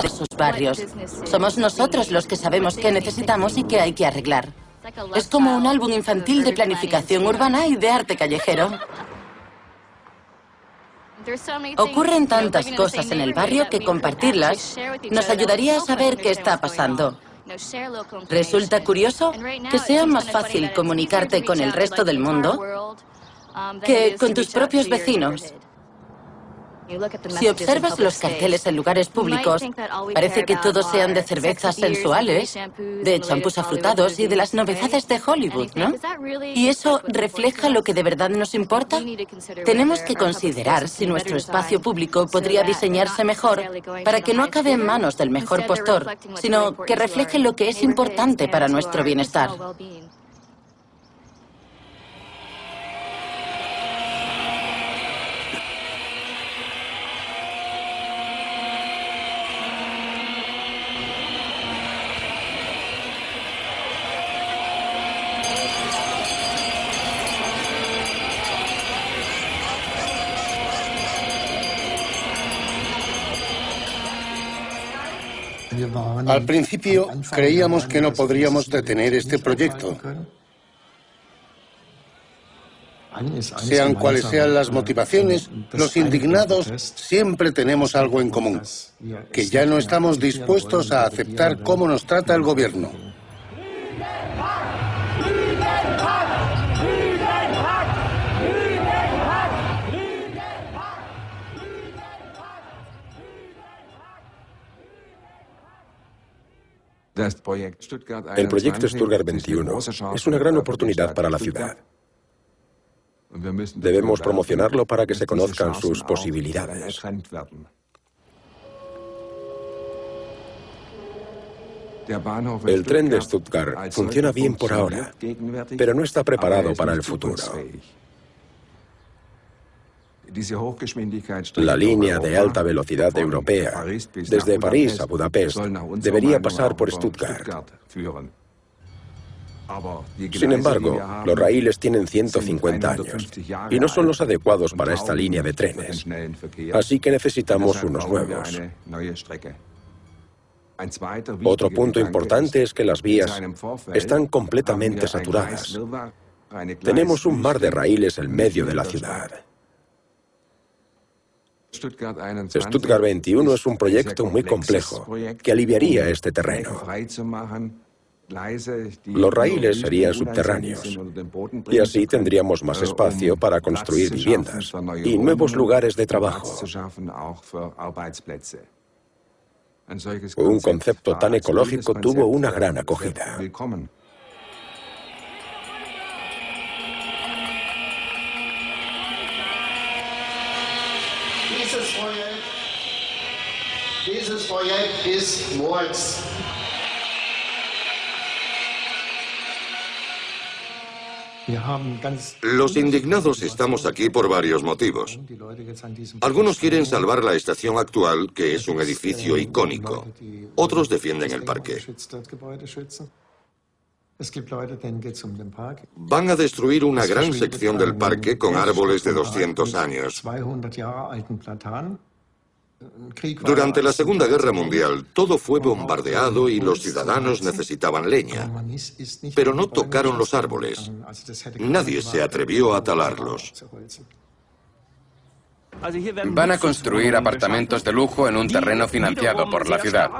de sus barrios. Somos nosotros los que sabemos qué necesitamos y qué hay que arreglar. Es como un álbum infantil de planificación urbana y de arte callejero. Ocurren tantas cosas en el barrio que compartirlas nos ayudaría a saber qué está pasando. Resulta curioso que sea más fácil comunicarte con el resto del mundo que con tus propios vecinos. Si observas los carteles en lugares públicos, parece que todos sean de cervezas sensuales, de champús afrutados y de las novedades de Hollywood, ¿no? ¿Y eso refleja lo que de verdad nos importa? Tenemos que considerar si nuestro espacio público podría diseñarse mejor para que no acabe en manos del mejor postor, sino que refleje lo que es importante para nuestro bienestar. Al principio creíamos que no podríamos detener este proyecto. Sean cuales sean las motivaciones, los indignados siempre tenemos algo en común, que ya no estamos dispuestos a aceptar cómo nos trata el gobierno. El proyecto Stuttgart 21 es una gran oportunidad para la ciudad. Debemos promocionarlo para que se conozcan sus posibilidades. El tren de Stuttgart funciona bien por ahora, pero no está preparado para el futuro. La línea de alta velocidad europea, desde París a Budapest, debería pasar por Stuttgart. Sin embargo, los raíles tienen 150 años y no son los adecuados para esta línea de trenes. Así que necesitamos unos nuevos. Otro punto importante es que las vías están completamente saturadas. Tenemos un mar de raíles en medio de la ciudad. Stuttgart 21 es un proyecto muy complejo que aliviaría este terreno. Los raíles serían subterráneos y así tendríamos más espacio para construir viviendas y nuevos lugares de trabajo. Un concepto tan ecológico tuvo una gran acogida. Los indignados estamos aquí por varios motivos. Algunos quieren salvar la estación actual, que es un edificio icónico. Otros defienden el parque. Van a destruir una gran sección del parque con árboles de 200 años. Durante la Segunda Guerra Mundial, todo fue bombardeado y los ciudadanos necesitaban leña. Pero no tocaron los árboles. Nadie se atrevió a talarlos. Van a construir apartamentos de lujo en un terreno financiado por la ciudad.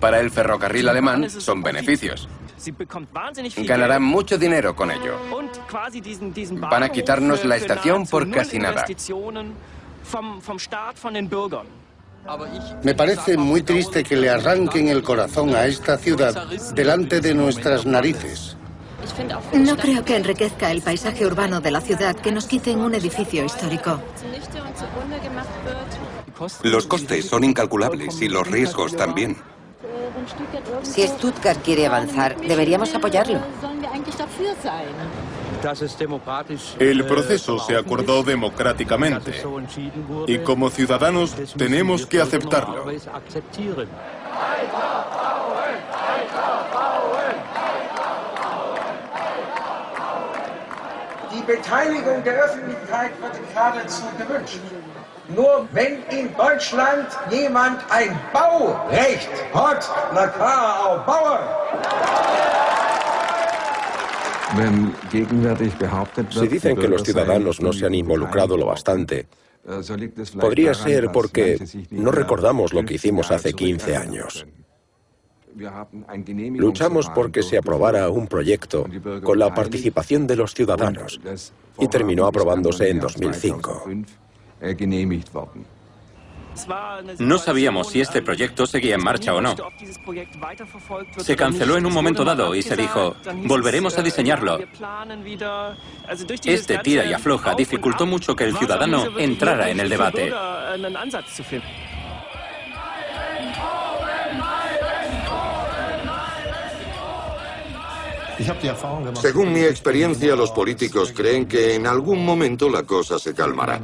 Para el ferrocarril alemán son beneficios. Ganarán mucho dinero con ello. Van a quitarnos la estación por casi nada. Me parece muy triste que le arranquen el corazón a esta ciudad delante de nuestras narices. No creo que enriquezca el paisaje urbano de la ciudad que nos quiten un edificio histórico. Los costes son incalculables y los riesgos también. Si Stuttgart quiere avanzar, deberíamos apoyarlo. El proceso se acordó democráticamente y como ciudadanos tenemos que aceptarlo. Beteiligung der Öffentlichkeit wird geradezu gewünscht. Nur wenn in Deutschland jemand ein Baurecht hat, na klar, auch Bauern. Si dicen que los ciudadanos no se han involucrado lo bastante, podría ser porque no recordamos lo que hicimos hace 15 años. Luchamos porque se aprobara un proyecto con la participación de los ciudadanos y terminó aprobándose en 2005. No sabíamos si este proyecto seguía en marcha o no. Se canceló en un momento dado y se dijo, volveremos a diseñarlo. Este tira y afloja dificultó mucho que el ciudadano entrara en el debate. Según mi experiencia, los políticos creen que en algún momento la cosa se calmará.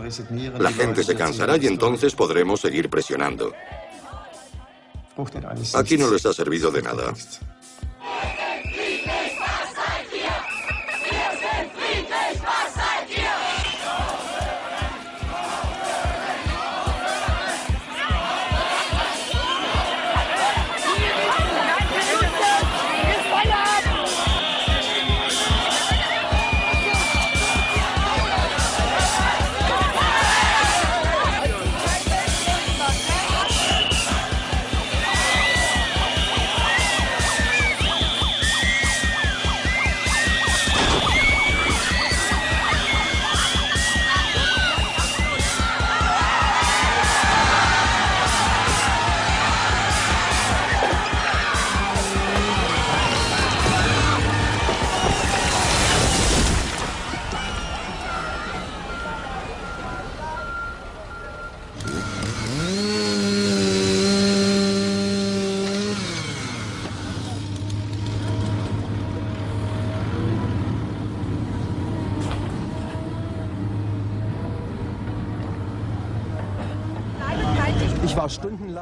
La gente se cansará y entonces podremos seguir presionando. Aquí no les ha servido de nada.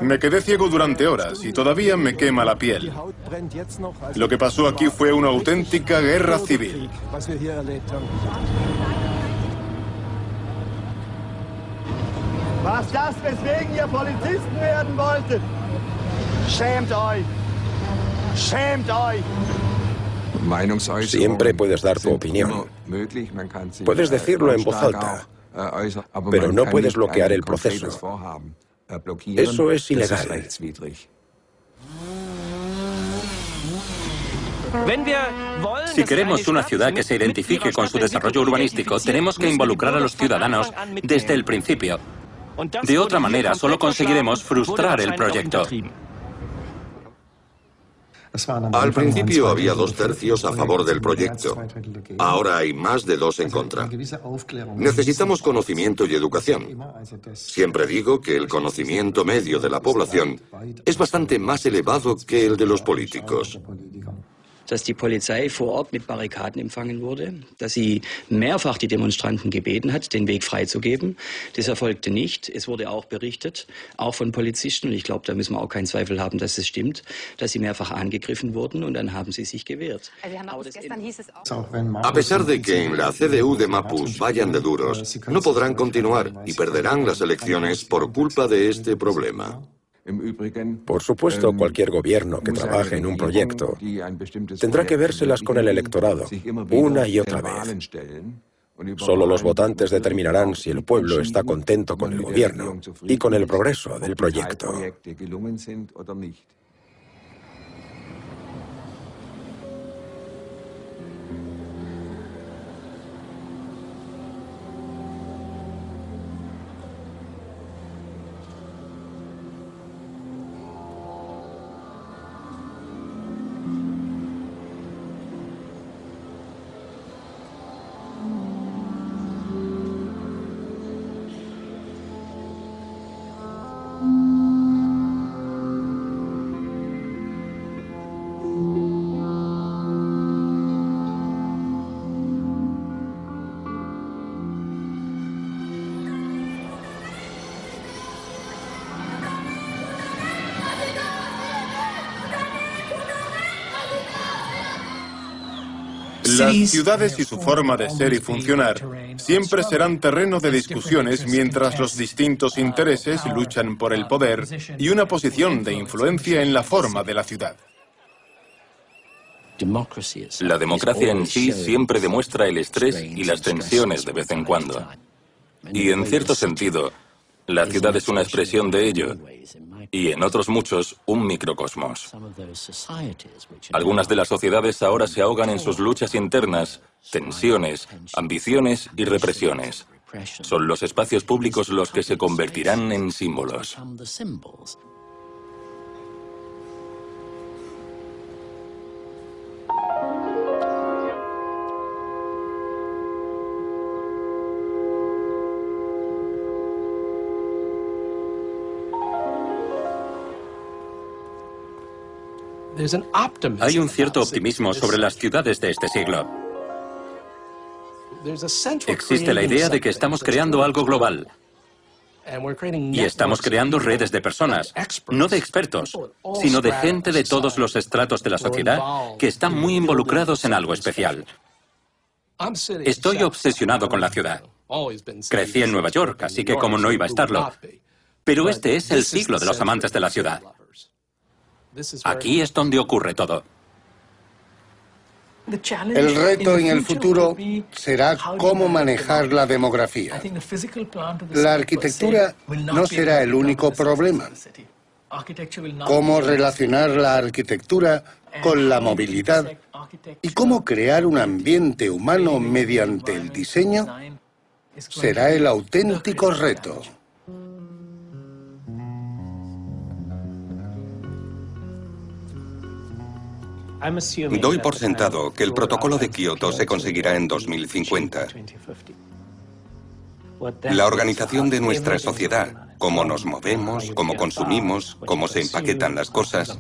Me quedé ciego durante horas y todavía me quema la piel. Lo que pasó aquí fue una auténtica guerra civil. Was das, weswegen ihr Polizisten werden wolltet? Schämt euch! Schämt euch! Siempre puedes dar tu opinión. Puedes decirlo en voz alta, pero no puedes bloquear el proceso. Eso es ilegal. Si queremos una ciudad que se identifique con su desarrollo urbanístico, tenemos que involucrar a los ciudadanos desde el principio. De otra manera, solo conseguiremos frustrar el proyecto. Al principio había dos tercios a favor del proyecto. Ahora hay más de dos en contra. Necesitamos conocimiento y educación. Siempre digo que el conocimiento medio de la población es bastante más elevado que el de los políticos. Dass die Polizei vor Ort mit Barrikaden empfangen wurde, dass sie mehrfach die Demonstranten gebeten hat, den Weg freizugeben. Das erfolgte nicht. Es wurde auch berichtet, auch von Polizisten, und ich glaube, da müssen wir auch keinen Zweifel haben, dass es stimmt, dass sie mehrfach angegriffen wurden und dann haben sie sich gewehrt. A pesar de que en la CDU de Mapus vayan de duros, no podrán continuar y perderán las elecciones por culpa de este problema. Por supuesto, cualquier gobierno que trabaje en un proyecto tendrá que vérselas con el electorado una y otra vez. Solo los votantes determinarán si el pueblo está contento con el gobierno y con el progreso del proyecto. Las ciudades y su forma de ser y funcionar siempre serán terreno de discusiones mientras los distintos intereses luchan por el poder y una posición de influencia en la forma de la ciudad. La democracia en sí siempre demuestra el estrés y las tensiones de vez en cuando. Y en cierto sentido, la ciudad es una expresión de ello y en otros muchos un microcosmos. Algunas de las sociedades ahora se ahogan en sus luchas internas, tensiones, ambiciones y represiones. Son los espacios públicos los que se convertirán en símbolos. Hay un cierto optimismo sobre las ciudades de este siglo. Existe la idea de que estamos creando algo global. Y estamos creando redes de personas, no de expertos, sino de gente de todos los estratos de la sociedad que están muy involucrados en algo especial. Estoy obsesionado con la ciudad. Crecí en Nueva York, así que como no iba a estarlo. Pero este es el siglo de los amantes de la ciudad. Aquí es donde ocurre todo. El reto en el futuro será cómo manejar la demografía. La arquitectura no será el único problema. Cómo relacionar la arquitectura con la movilidad y cómo crear un ambiente humano mediante el diseño será el auténtico reto. Doy por sentado que el protocolo de Kioto se conseguirá en 2050. La organización de nuestra sociedad, cómo nos movemos, cómo consumimos, cómo se empaquetan las cosas,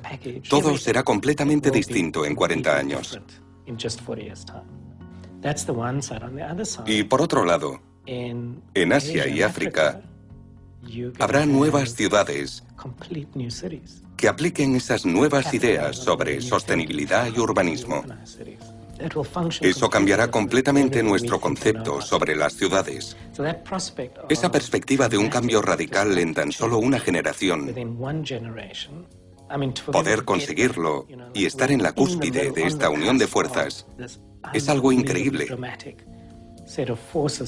todo será completamente distinto en 40 años. Y por otro lado, en Asia y África habrá nuevas ciudades que apliquen esas nuevas ideas sobre sostenibilidad y urbanismo. Eso cambiará completamente nuestro concepto sobre las ciudades. Esa perspectiva de un cambio radical en tan solo una generación, poder conseguirlo y estar en la cúspide de esta unión de fuerzas, es algo increíble.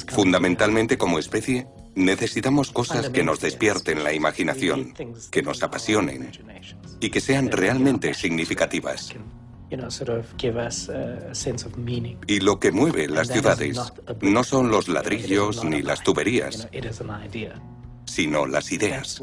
Fundamentalmente como especie, necesitamos cosas que nos despierten la imaginación, que nos apasionen y que sean realmente significativas. Y lo que mueve las ciudades no son los ladrillos ni las tuberías, sino las ideas.